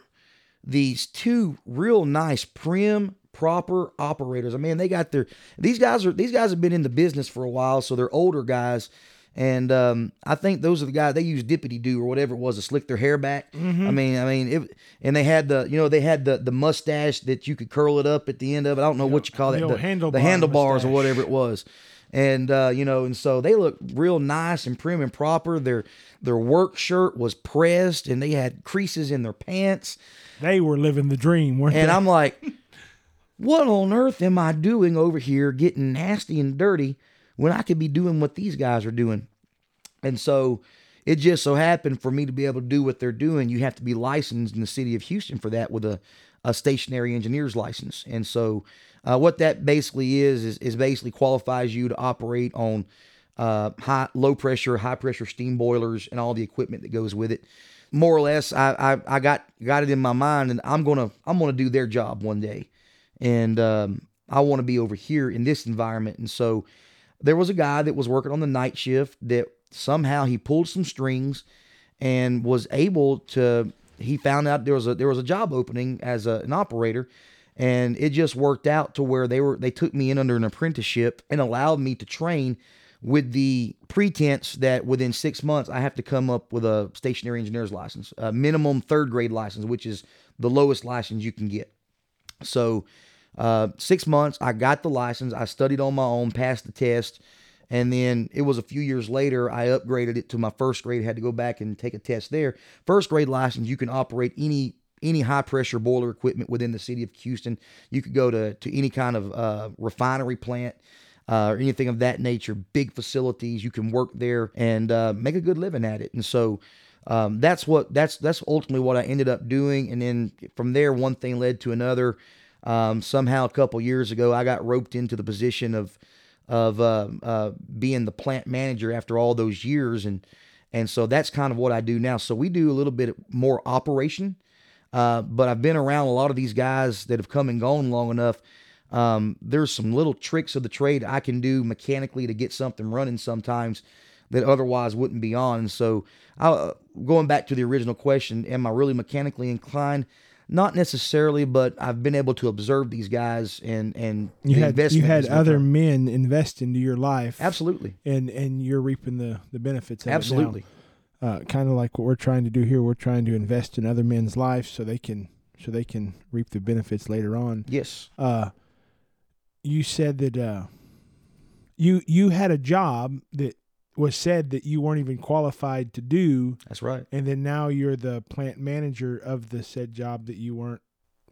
B: these two real nice, prim, proper operators. I mean, they got their these guys are these guys have been in the business for a while, so they're older guys and um, I think those are the guys they use dippity do or whatever it was to slick their hair back.
A: Mm-hmm.
B: I mean, I mean, it, and they had the you know they had the the mustache that you could curl it up at the end of it. I don't know what you call that, the,
A: handlebar
B: the handlebars or whatever it was. And uh, you know, and so they look real nice and prim and proper. Their their work shirt was pressed, and they had creases in their pants.
A: They were living the dream, weren't
B: And
A: they?
B: And I'm like, [LAUGHS] what on earth am I doing over here getting nasty and dirty when I could be doing what these guys are doing? And so it just so happened for me to be able to do what they're doing, you have to be licensed in the city of Houston for that with a, a stationary engineer's license. And so uh, what that basically is, is, is basically qualifies you to operate on uh, high, low pressure, high pressure steam boilers and all the equipment that goes with it. More or less, I, I, I got got it in my mind, and I'm gonna I'm gonna do their job one day, and um, I want to be over here in this environment. And so there was a guy that was working on the night shift that somehow he pulled some strings and was able to he found out there was a there was a job opening as a, an operator and it just worked out to where they were they took me in under an apprenticeship and allowed me to train with the pretense that within six months I have to come up with a stationary engineer's license, a minimum third grade license, which is the lowest license you can get. So, uh, six months, I got the license. I studied on my own, passed the test, and then it was a few years later I upgraded it to my first grade. Had to go back and take a test there. First grade license, you can operate any any high pressure boiler equipment within the city of Houston. You could go to to any kind of uh, refinery plant. Uh, or anything of that nature, big facilities, you can work there and uh, make a good living at it. And so, um, that's what that's that's ultimately what I ended up doing. And then from there, one thing led to another. Um, somehow, a couple years ago, I got roped into the position of of uh, uh, being the plant manager after all those years, and and so that's kind of what I do now. So we do a little bit more operation, uh, but I've been around a lot of these guys that have come and gone long enough. Um, there's some little tricks of the trade I can do mechanically to get something running sometimes that otherwise wouldn't be on. So, I, going back to the original question, am I really mechanically inclined? Not necessarily, but I've been able to observe these guys and and
A: you had you had other men invest into your life,
B: absolutely,
A: and and you're reaping the the benefits. Of
B: absolutely,
A: uh, kind of like what we're trying to do here. We're trying to invest in other men's lives so they can so they can reap the benefits later on.
B: yes,
A: Uh, you said that uh, you you had a job that was said that you weren't even qualified to do,
B: that's right.
A: and then now you're the plant manager of the said job that you weren't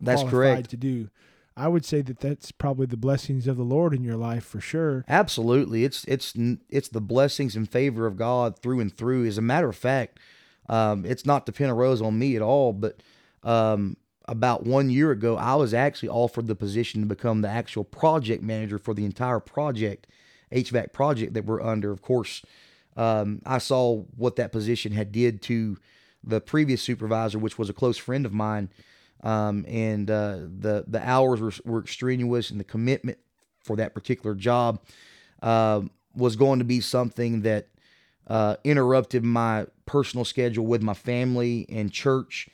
B: That's
A: qualified
B: correct.
A: to do. I would say that that's probably the blessings of the Lord in your life for sure.
B: Absolutely, it's it's it's the blessings and favor of God through and through. As a matter of fact, um, it's not to pin a rose on me at all, but um, about one year ago, I was actually offered the position to become the actual project manager for the entire project, HVAC project that we're under. Of course, um, I saw what that position had did to the previous supervisor, which was a close friend of mine, um, and uh, the the hours were, were extraneous, and the commitment for that particular job uh, was going to be something that uh, interrupted my personal schedule with my family and church.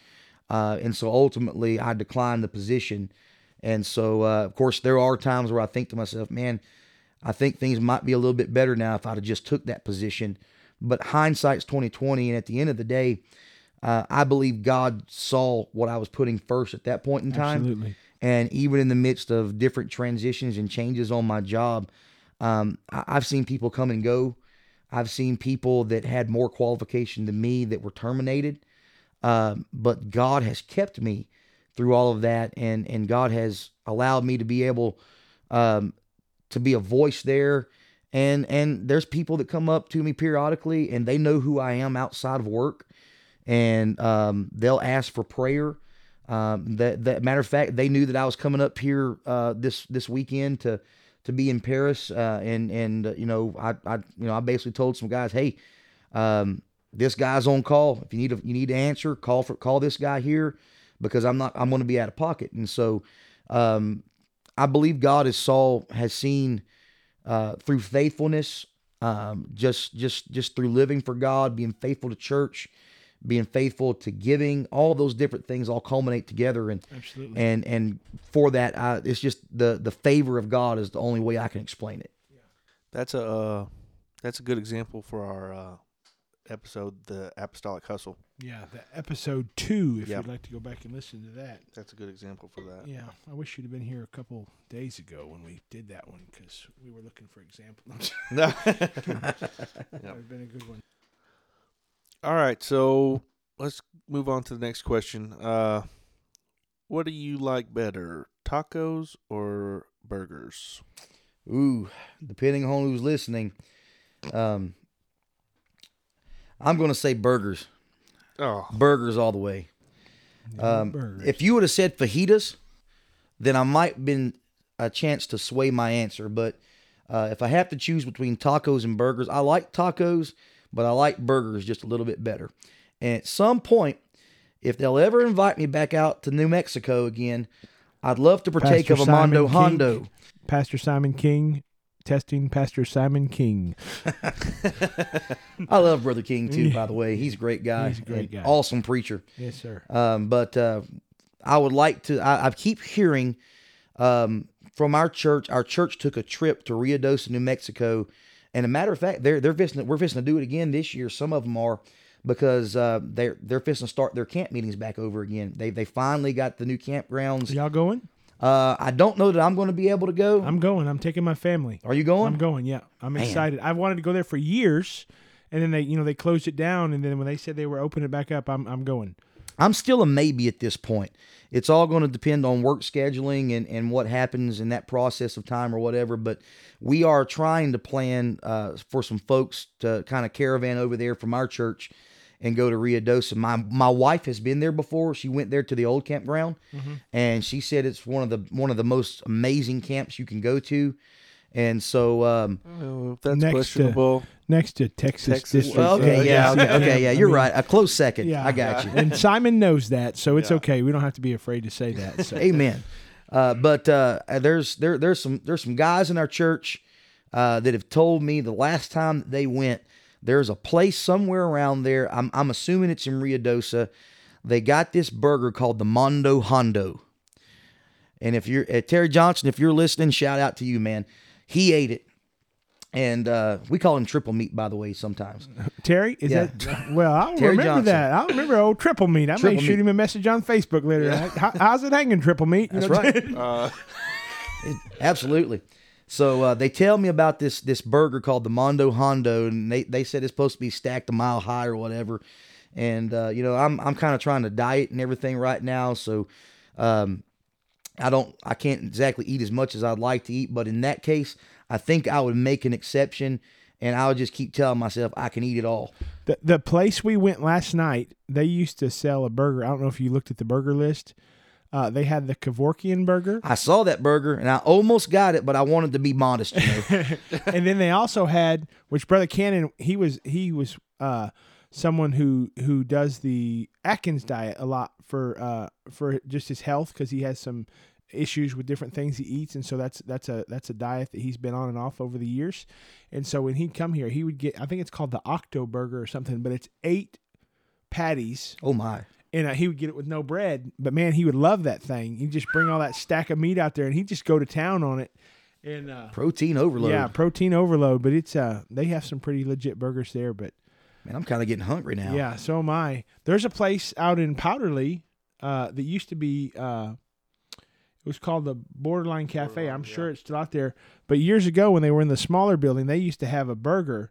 B: Uh, and so ultimately, I declined the position. And so, uh, of course, there are times where I think to myself, man, I think things might be a little bit better now if I'd have just took that position. But hindsight's 2020, and at the end of the day, uh, I believe God saw what I was putting first at that point in time.
A: Absolutely.
B: And even in the midst of different transitions and changes on my job, um, I- I've seen people come and go. I've seen people that had more qualification than me that were terminated. Um, but God has kept me through all of that, and and God has allowed me to be able um, to be a voice there. And and there's people that come up to me periodically, and they know who I am outside of work, and um, they'll ask for prayer. Um, that that matter of fact, they knew that I was coming up here uh, this this weekend to to be in Paris, uh, and and uh, you know I I you know I basically told some guys, hey, um, this guy's on call. If you need a, you need to answer, call for call this guy here because I'm not I'm going to be out of pocket. And so um, I believe God has saw has seen uh, through faithfulness, um, just just just through living for God, being faithful to church, being faithful to giving, all those different things all culminate together. And
A: Absolutely.
B: and and for that, I, it's just the the favor of God is the only way I can explain it.
C: Yeah, That's a uh, that's a good example for our uh, episode, the Apostolic Hustle.
A: Yeah, the episode two. If
C: Yep.
A: you'd like to go back and listen to that.
C: That's a good example for that.
A: Yeah, I wish you'd have been here a couple days ago when we did that one because we were looking for examples. [LAUGHS] that would have [LAUGHS] been a good one.
C: All right, so let's move on to the next question. Uh, what do you like better, tacos or burgers?
B: Ooh, depending on who's listening, um, I'm going to say burgers.
C: Oh,
B: Burgers all the way. Um,
A: Burgers.
B: if you would have said fajitas, then I might been a chance to sway my answer. But uh, if I have to choose between tacos and burgers, I like tacos, but I like burgers just a little bit better. And at some point, if they'll ever invite me back out to New Mexico again, I'd love to partake
A: Pastor
B: of a Mondo Hondo.
A: Pastor Simon King, testing Pastor Simon King. [LAUGHS]
B: I love Brother King too, by the way. He's a great guy.
A: He's a great guy.
B: Awesome preacher.
A: Yes, sir.
B: Um, but uh, I would like to. I, I keep hearing um, from our church. Our church took a trip to Ruidoso, New Mexico, and a matter of fact, they're they're visiting. We're visiting to do it again this year. Some of them are because uh, they're they're fixing to start their camp meetings back over again. They they finally got the new campgrounds.
A: Y'all going?
B: Uh, I don't know that I'm going to be able to go.
A: I'm going. I'm taking my family.
B: Are you going?
A: I'm going. Yeah, I'm
B: Man.
A: excited. I've wanted to go there for years, and then they, you know, they closed it down, and then when they said they were opening it back up, I'm, I'm going.
B: I'm still a maybe at this point. It's all going to depend on work scheduling and, and what happens in that process of time or whatever. But we are trying to plan uh, for some folks to kind of caravan over there from our church and go to Ruidoso. My my wife has been there before. She went there to the old campground, and she said it's one of the one of the most amazing camps you can go to. And so, um,
C: well, if that's
A: Next to-
C: questionable.
A: Next to Texas,
C: Texas.
A: District.
B: well, okay,
C: Uh,
B: yeah,
C: yeah.
B: okay, [LAUGHS] okay, yeah, you're
A: mean,
B: right. A close second.
A: Yeah,
B: I got you.
A: and Simon knows that, so it's
C: Yeah.
A: okay. We don't have to be afraid to say that. So. [LAUGHS]
B: Amen. Uh, but uh, there's there there's some there's some guys in our church uh, that have told me the last time that they went, there's a place somewhere around there. I'm I'm assuming it's in Ruidoso. They got this burger called the Mondo Hondo. And if you're uh, Terry Johnson, if you're listening, shout out to you, man. He ate it, and uh, we call him triple meat, by the way. Sometimes [LAUGHS]
A: Terry, is
B: Yeah.
A: that? Well, I remember
B: Johnson.
A: that. I remember old Triple Meat. I may
B: Triple
A: shoot him a message on Facebook later. How, how's it hanging, Triple Meat? You
B: That's
A: know,
B: right.
C: Uh, [LAUGHS]
B: Absolutely. So uh, they tell me about this this burger called the Mondo Hondo, and they, they said it's supposed to be stacked a mile high or whatever. And uh, you know, I'm I'm kind of trying to diet and everything right now. So, um, I don't I can't exactly eat as much as I'd like to eat, but in that case, I think I would make an exception and I would just keep telling myself I can eat it all.
A: The the place we went last night, they used to sell a burger. I don't know if you looked at the burger list. Uh, they had the Kevorkian burger,
B: I saw that burger and I almost got it, but I wanted to be modest, you know. [LAUGHS]
A: and then they also had, which Brother Cannon, he was he was uh, someone who who does the Atkins diet a lot for uh, for just his health because he has some issues with different things he eats, and so that's that's a that's a diet that he's been on and off over the years. And so when he'd come here, he would get I think it's called the Octo Burger or something, but it's eight patties
B: oh my.
A: And uh, he would get it with no bread. But man, he would love that thing. He'd just bring all that stack of meat out there, and he'd just go to town on it. And uh,
B: Protein overload.
A: yeah, protein overload. But it's uh, they have some pretty legit burgers there. But
B: Man, I'm kind of getting hungry now.
A: yeah, so am I. There's a place out in Powderly uh, that used to be. Uh, it was called the Borderline Cafe.
C: Borderline,
A: I'm
C: yeah.
A: sure it's still out there. But years ago, when they were in the smaller building, they used to have a burger,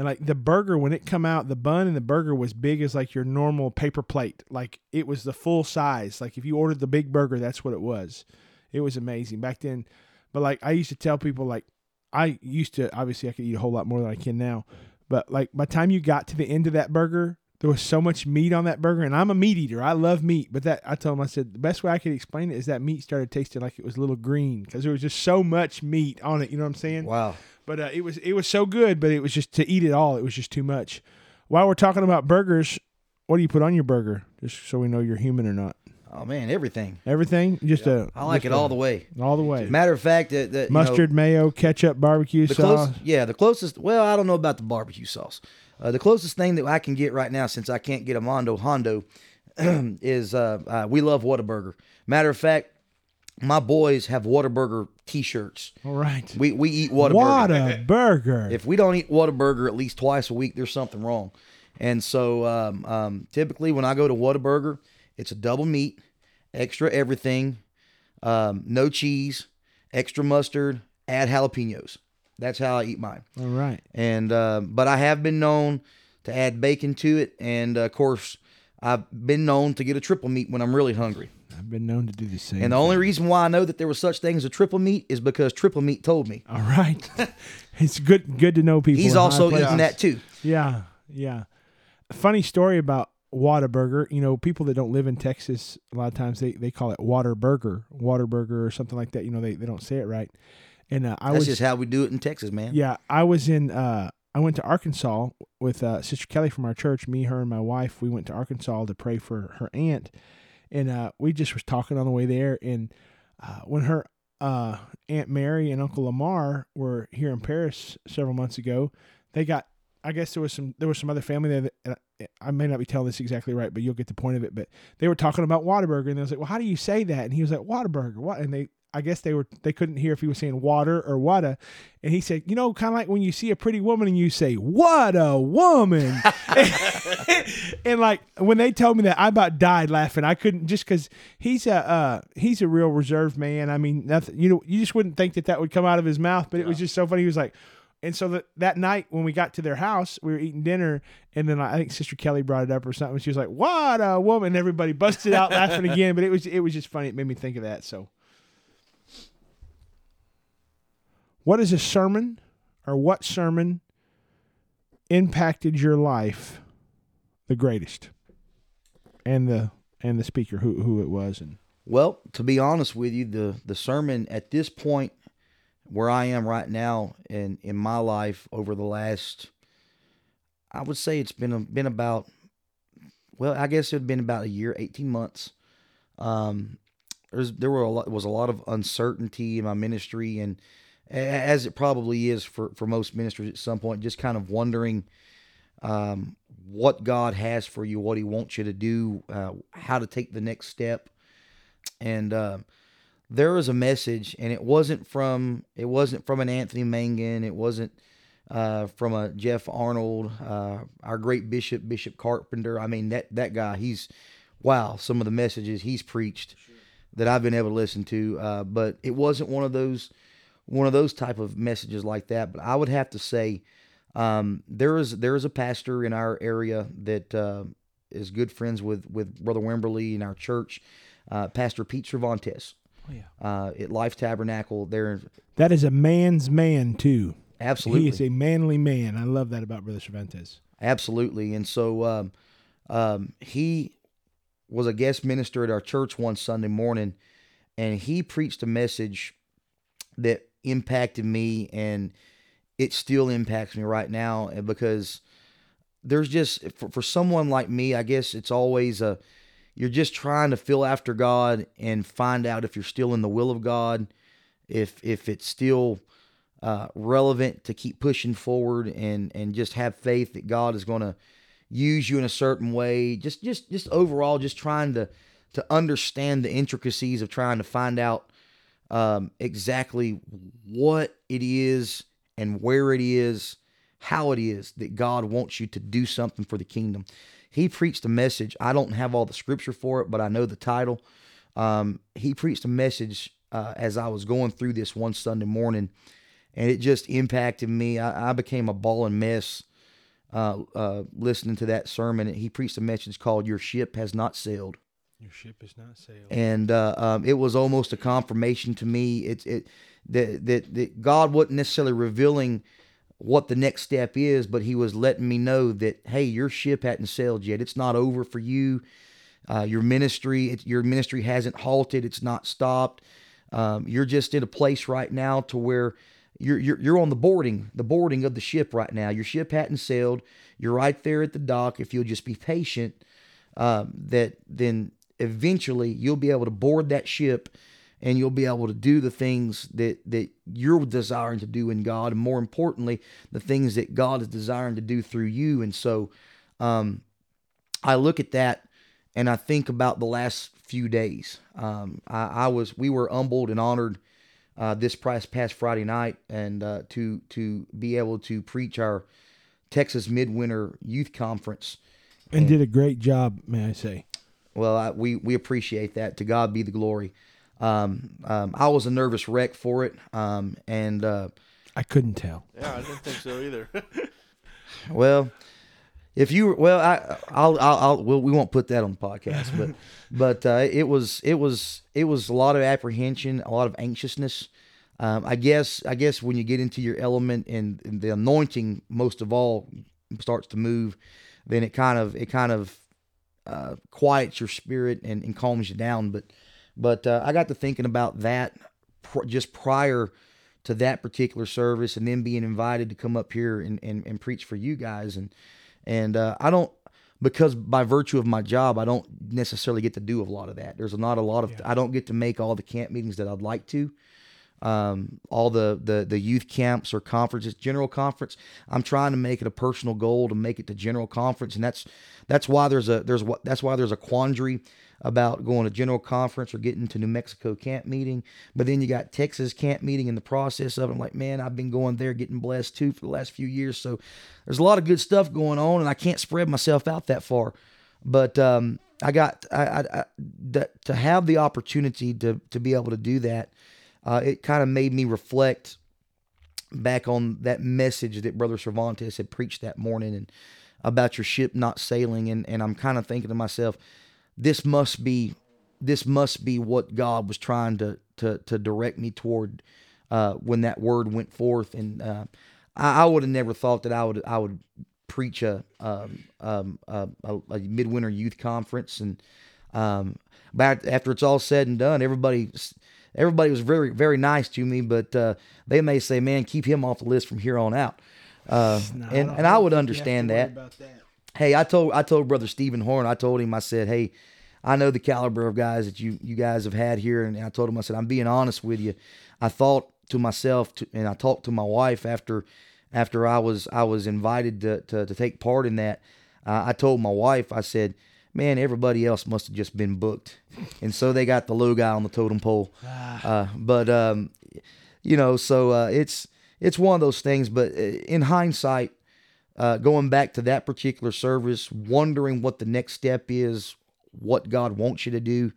A: and like the burger when it come out, the bun and the burger was big as like your normal paper plate. Like it was the full size. Like if you ordered the big burger, that's what it was. It was amazing back then. But like I used to tell people, like I used to obviously I could eat a whole lot more than I can now. But like by the time you got to the end of that burger, there was so much meat on that burger, and I'm a meat eater. I love meat, but that I told him I said the best way I could explain it is that meat started tasting like it was a little green because there was just so much meat on it. You know what I'm saying?
B: Wow.
A: But uh, it was it was so good, but it was just to eat it all. It was just too much. While we're talking about burgers, what do you put on your burger? Just so we know you're human or not.
B: Oh man, everything.
A: Everything, just a
B: I like it
A: a-
B: all the way.
A: all the way.
B: Matter of fact, that, that you know,
A: Mustard, mayo, ketchup, barbecue
B: the
A: sauce.
B: close, yeah, the closest. Well, I don't know about the barbecue sauce. Uh, the closest thing that I can get right now, since I can't get a Mondo Hondo, [CLEARS THROAT] is uh, uh, we love Whataburger. Matter of fact, my boys have Whataburger T-shirts.
A: All right.
B: We we eat Whataburger.
A: What a burger!
B: If we don't eat Whataburger at least twice a week, there's something wrong. And so um, um, typically when I go to Whataburger, it's a double meat, extra everything, um, no cheese, extra mustard, add jalapenos. That's how I eat mine.
A: All right.
B: And uh, but I have been known to add bacon to it, and uh, of course I've been known to get a triple meat when I'm really hungry.
A: I've been known to do the same.
B: And the only reason why I know that there was such thing as a triple meat is because triple meat told me.
A: All right. [LAUGHS] it's good good to know people.
B: He's also eating that too.
A: Yeah, yeah. Funny story about Whataburger. You know, people that don't live in Texas, a lot of times they, they call it water burger, water burger or something like that. You know, they, they don't say it right. And uh, I
B: That's
A: was
B: just how we do it in Texas, man.
A: yeah, I was in uh I went to Arkansas with uh, Sister Kelly from our church. Me, her, and my wife. We went to Arkansas to pray for her aunt, and uh, we just was talking on the way there. And uh, when her uh, Aunt Mary and Uncle Lamar were here in Paris several months ago, they got. I guess there was some there was some other family there. That, I- may not be telling this exactly right, but you'll get the point of it. But they were talking about Whataburger, and they was like, "Well, how do you say that?" And he was like, "Whataburger." What? And they, I guess they were they couldn't hear if he was saying water or wada, and he said, "You know, kind of like when you see a pretty woman and you say, "What a woman," [LAUGHS] and like when they told me that, I about died laughing. I couldn't just because he's a uh, he's a real reserved man. I mean, nothing. You know, you just wouldn't think that that would come out of his mouth, but it was just so funny. He was like. And so that that night when we got to their house, we were eating dinner, and then I think Sister Kelly brought it up or something. She was like, "What a woman!" And everybody busted out laughing [LAUGHS] again. But it was it was just funny. It made me think of that. So, what is a sermon, or what sermon impacted your life the greatest, and the and the speaker who who it was and
B: Well, to be honest with you, the the sermon at this point where I am right now in in my life over the last I would say it's been been about well, I guess it'd been about a year, 18 months. Um there were a lot was a lot of uncertainty in my ministry and as it probably is for for most ministers at some point just kind of wondering um what God has for you, what he wants you to do, uh, how to take the next step. And uh, there was a message, and it wasn't from it wasn't from an Anthony Mangun, it wasn't uh, from a Jeff Arnold, uh, our great bishop, Bishop Carpenter. I mean that that guy, he's wow, some of the messages he's preached that I've been able to listen to, uh, but it wasn't one of those one of those type of messages like that. But I would have to say um, there is there is a pastor in our area that uh, is good friends with with Brother Wimberly in our church uh, Pastor Pete Cervantes.
A: Oh, yeah.
B: uh, at Life Tabernacle. There,
A: That is a man's man too.
B: absolutely,
A: He is a manly man. I love that about Brother Cervantes.
B: absolutely. And so um, um, he was a guest minister at our church one Sunday morning, and he preached a message that impacted me, and it still impacts me right now because there's just for, for someone like me, I guess it's always a you're just trying to feel after God and find out if you're still in the will of God, if if it's still uh, relevant to keep pushing forward and and just have faith that God is going to use you in a certain way. Just just just overall, just trying to to understand the intricacies of trying to find out um, exactly what it is and where it is, how it is that God wants you to do something for the kingdom. He preached a message. I don't have all the scripture for it, but I know the title. Um, he preached a message uh, as I was going through this one Sunday morning, and it just impacted me. I, I became a ball and mess uh, uh, listening to that sermon. He preached a message called "Your Ship Has Not Sailed."
A: Your ship is not sailed.
B: and uh, um, it was almost a confirmation to me. It it that that that God wasn't necessarily revealing what the next step is, but He was letting me know that hey, your ship hadn't sailed yet. It's not over for you. Uh, your ministry, it, your ministry hasn't halted. It's not stopped. Um, you're just in a place right now to where you're, you're you're on the boarding, the boarding of the ship right now. Your ship hadn't sailed. You're right there at the dock. If you'll just be patient, um, that then eventually you'll be able to board that ship and you'll be able to do the things that that you're desiring to do in God and more importantly the things that God is desiring to do through you. And so um, I look at that and I think about the last few days. Um, I, I was we were humbled and honored uh, this past past Friday night and uh, to to be able to preach our Texas Midwinter Youth Conference.
A: And did a great job, may I say.
B: Well, I, we we appreciate that. To God be the glory. Um, um, I was a nervous wreck for it, um, and uh,
A: I couldn't tell.
C: Yeah, I didn't think so either. [LAUGHS]
B: well, if you well, I I'll I'll, I'll well, we won't put that on the podcast, but [LAUGHS] but uh, it was it was it was a lot of apprehension, a lot of anxiousness. Um, I guess I guess when you get into your element and, and the anointing, most of all, starts to move, then it kind of it kind of uh, quiets your spirit and, and calms you down. But but uh, I got to thinking about that pr- just prior to that particular service, and then being invited to come up here and, and, and preach for you guys. And and uh, I don't because by virtue of my job, I don't necessarily get to do a lot of that. There's not a lot of I don't get to make all the camp meetings that I'd like to um, all the, the the youth camps or conferences, general conference. I'm trying to make it a personal goal to make it to general conference, and that's that's why there's a there's what that's why there's a quandary about going to general conference or getting to New Mexico camp meeting. But then you got Texas camp meeting in the process of it. I'm like, man, I've been going there getting blessed too for the last few years. So there's a lot of good stuff going on, and I can't spread myself out that far. But um, I got I, I, I to have the opportunity to to be able to do that uh, it kind of made me reflect back on that message that Brother Cervantes had preached that morning and about your ship not sailing. And, and I'm kind of thinking to myself, this must be this must be what God was trying to to, to direct me toward uh, when that word went forth. And uh, I, I would have never thought that I would I would preach a um, um, a, a, midwinter youth conference and um, but after it's all said and done, everybody everybody was very very nice to me, but uh, they may say, "Man, keep him off the list from here on out." Uh,
A: No,
B: and
A: don't
B: and I would
A: you have to
B: understand that.
A: That.
B: Hey, I told I told brother Stephen Horn, I told him, I said, "Hey, I know the caliber of guys that you you guys have had here," and I told him, I said, "I'm being honest with you." I thought to myself, to, and I talked to my wife after after I was I was invited to to, to take part in that. Uh, I told my wife, I said, "Man, everybody else must have just been booked," and so they got the low guy on the totem pole. [SIGHS] Uh, but um, you know, so uh, it's it's one of those things. But uh, in hindsight, uh, going back to that particular service, wondering what the next step is, what God wants you to do,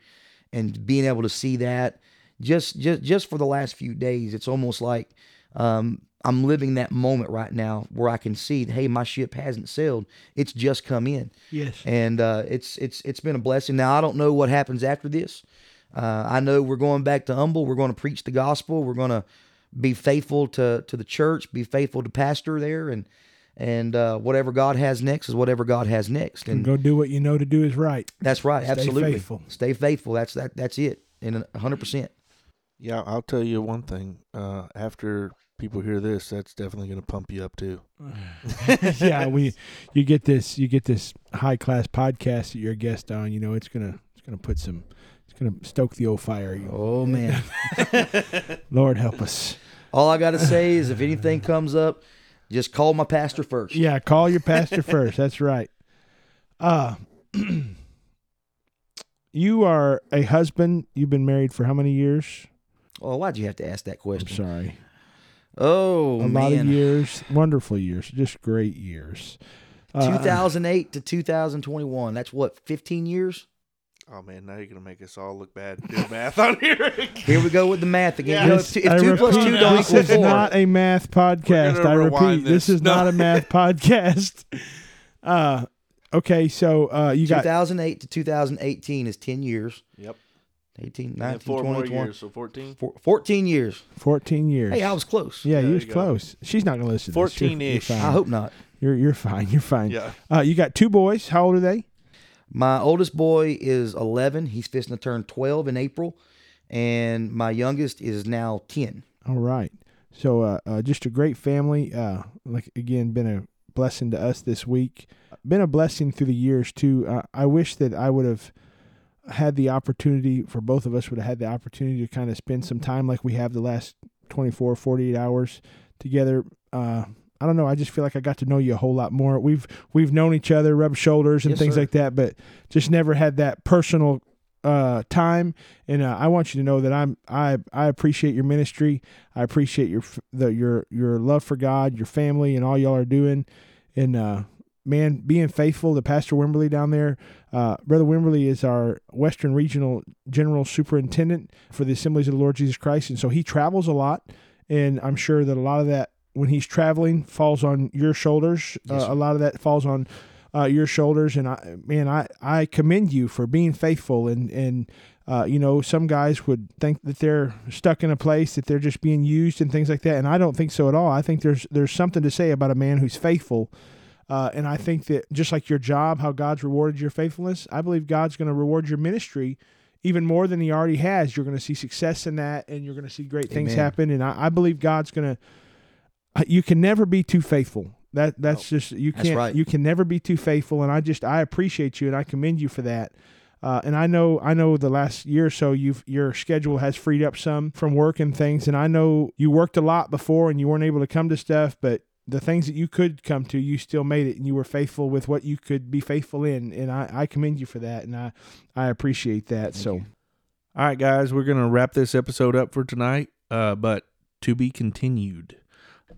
B: and being able to see that just just just for the last few days, it's almost like um, I'm living that moment right now where I can see, hey, my ship hasn't sailed; it's just come in
A: Yes.
B: and uh, it's it's it's been a blessing. Now I don't know what happens after this. Uh, I know we're going back to humble. We're going to preach the gospel. We're going to be faithful to to the church. Be faithful to pastor there, and and uh, whatever God has next is whatever God has next.
A: And
B: And
A: go do what you know to do is right.
B: that's right.
A: Stay
B: absolutely.
A: faithful.
B: Stay faithful. That's that. That's it. And hundred percent.
C: Yeah, I'll tell you one thing. Uh, after people hear this, that's definitely going to pump you up too. [LAUGHS] [LAUGHS]
A: yeah, we you get this you get this high class podcast that you're a guest on. You know, it's gonna it's gonna put some it's gonna stoke the old fire. You,
B: Oh man. [LAUGHS]
A: Lord help us.
B: All I got to say is if anything comes up, just call my pastor first.
A: Yeah, call your pastor first. That's right. Uh [CLEARS THROAT] you are a husband. You've been married for how many years?
B: Oh, why'd you have to ask that
A: I'm
B: question?
A: sorry.
B: Oh
A: a
B: man.
A: lot of years, wonderful years, just great years. Uh,
B: 2008 to 2021. That's what 15 years.
C: Oh man, now you're going to make us all look bad doing math on here. [LAUGHS]
B: Here we go with the math again.
C: Yeah.
B: You know,
A: This-
B: if two, if two plus
A: repeat,
B: two don't
A: This is not a math podcast. I repeat, this,
C: this.
A: is
C: No.
A: not a math [LAUGHS] podcast. Uh, okay, so uh, you got
B: 2008 to 2018 is 10 years.
C: yep.
B: 18, 19,
C: four
B: 20,
C: more
B: 21.
C: years, so 14.
B: Four- 14 years.
A: 14 years.
B: Hey, I was close.
A: yeah,
C: There
A: you
C: you
A: was
C: go.
A: close. She's not gonna listen. to
C: 14-ish.
B: I hope not.
A: You're you're fine. You're fine.
C: Yeah.
A: Uh, you got two boys. How old are they?
B: My oldest boy is 11. He's fixing to turn 12 in April. And my youngest is now 10.
A: All right. So uh, uh, just a great family. Uh, like again, been a blessing to us this week. Been a blessing through the years too. Uh, I wish that I would have had the opportunity for both of us would have had the opportunity to kind of spend some time like we have the last 24 48 hours together uh I don't know. I just feel like I got to know you a whole lot more. We've we've known each other, rubbed shoulders and
B: Yes,
A: things
B: sir.
A: like that, but just never had that personal uh, time. And uh, I want you to know that I'm I I appreciate your ministry. I appreciate your the your your love for God, your family, and all y'all are doing. And uh, man, being faithful to Pastor Wimberly down there. Uh, Brother Wimberly is our Western Regional General Superintendent for the Assemblies of the Lord Jesus Christ, and so he travels a lot. And I'm sure that a lot of that, when he's traveling, falls on your shoulders.
B: Yes,
A: uh, a lot of that falls on uh, your shoulders. And I, man, I, I commend you for being faithful. And and uh, you know, some guys would think that they're stuck in a place that they're just being used and things like that. And I don't think so at all. I think there's there's something to say about a man who's faithful. Uh, and I think that just like your job, how God's rewarded your faithfulness, I believe God's going to reward your ministry even more than He already has. You're going to see success in that, and you're going to see great things happen. And I, I believe God's going to. You can never be too faithful. That that's just you can't.
B: right.
A: You can never be too faithful, and I just I appreciate you and I commend you for that. Uh, and I know I know the last year or so you've your schedule has freed up some from work and things, and I know you worked a lot before and you weren't able to come to stuff, but the things that you could come to, you still made it, and you were faithful with what you could be faithful in, and I, I commend you for that, and I I appreciate that. so
B: you.
C: All right, guys, we're gonna wrap this episode up for tonight. Uh, but to be continued.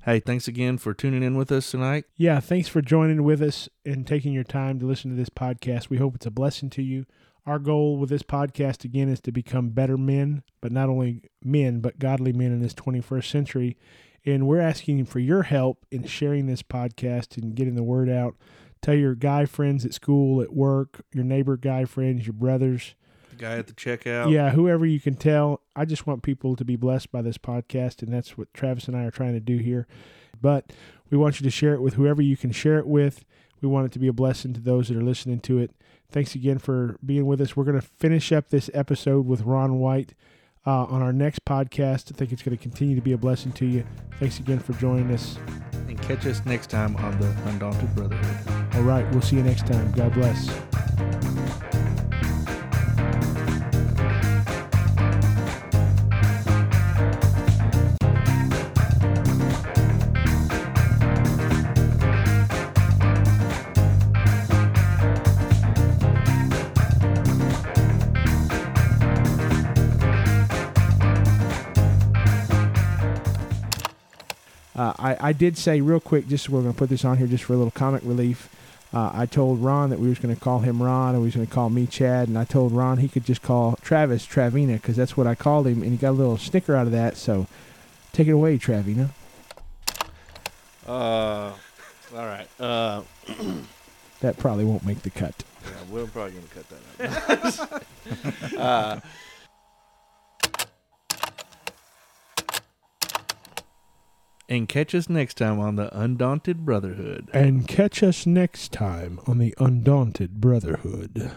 C: Hey, thanks again for tuning in with us tonight.
A: yeah, thanks for joining with us and taking your time to listen to this podcast. We hope it's a blessing to you. Our goal with this podcast again is to become better men, but not only men, but godly men in this 21st century. And we're asking for your help in sharing this podcast and getting the word out. Tell your guy friends at school, at work, your neighbor guy friends, your brothers,
C: The guy at the checkout.
A: yeah, whoever you can tell. I just want people to be blessed by this podcast, and that's what Travis and I are trying to do here. But we want you to share it with whoever you can share it with. We want it to be a blessing to those that are listening to it. Thanks again for being with us. We're going to finish up this episode with Ron White uh, on our next podcast. I think it's going to continue to be a blessing to you. Thanks again for joining us.
C: And catch us next time on the Undaunted Brotherhood.
A: All right, we'll see you next time. God bless. I, I did say real quick, just we're going to put this on here just for a little comic relief. Uh, I told Ron that we was going to call him Ron and we was going to call me Chad, and I told Ron he could just call Travis Travina because that's what I called him, and he got a little snicker out of that. So take it away, Travina.
C: Uh, all right. Uh,
A: That probably won't make the cut.
C: yeah, we're probably gonna cut that out. [LAUGHS] [LAUGHS] [LAUGHS] uh, And catch us next time on the Undaunted Brotherhood.
A: And catch us next time on the Undaunted Brotherhood.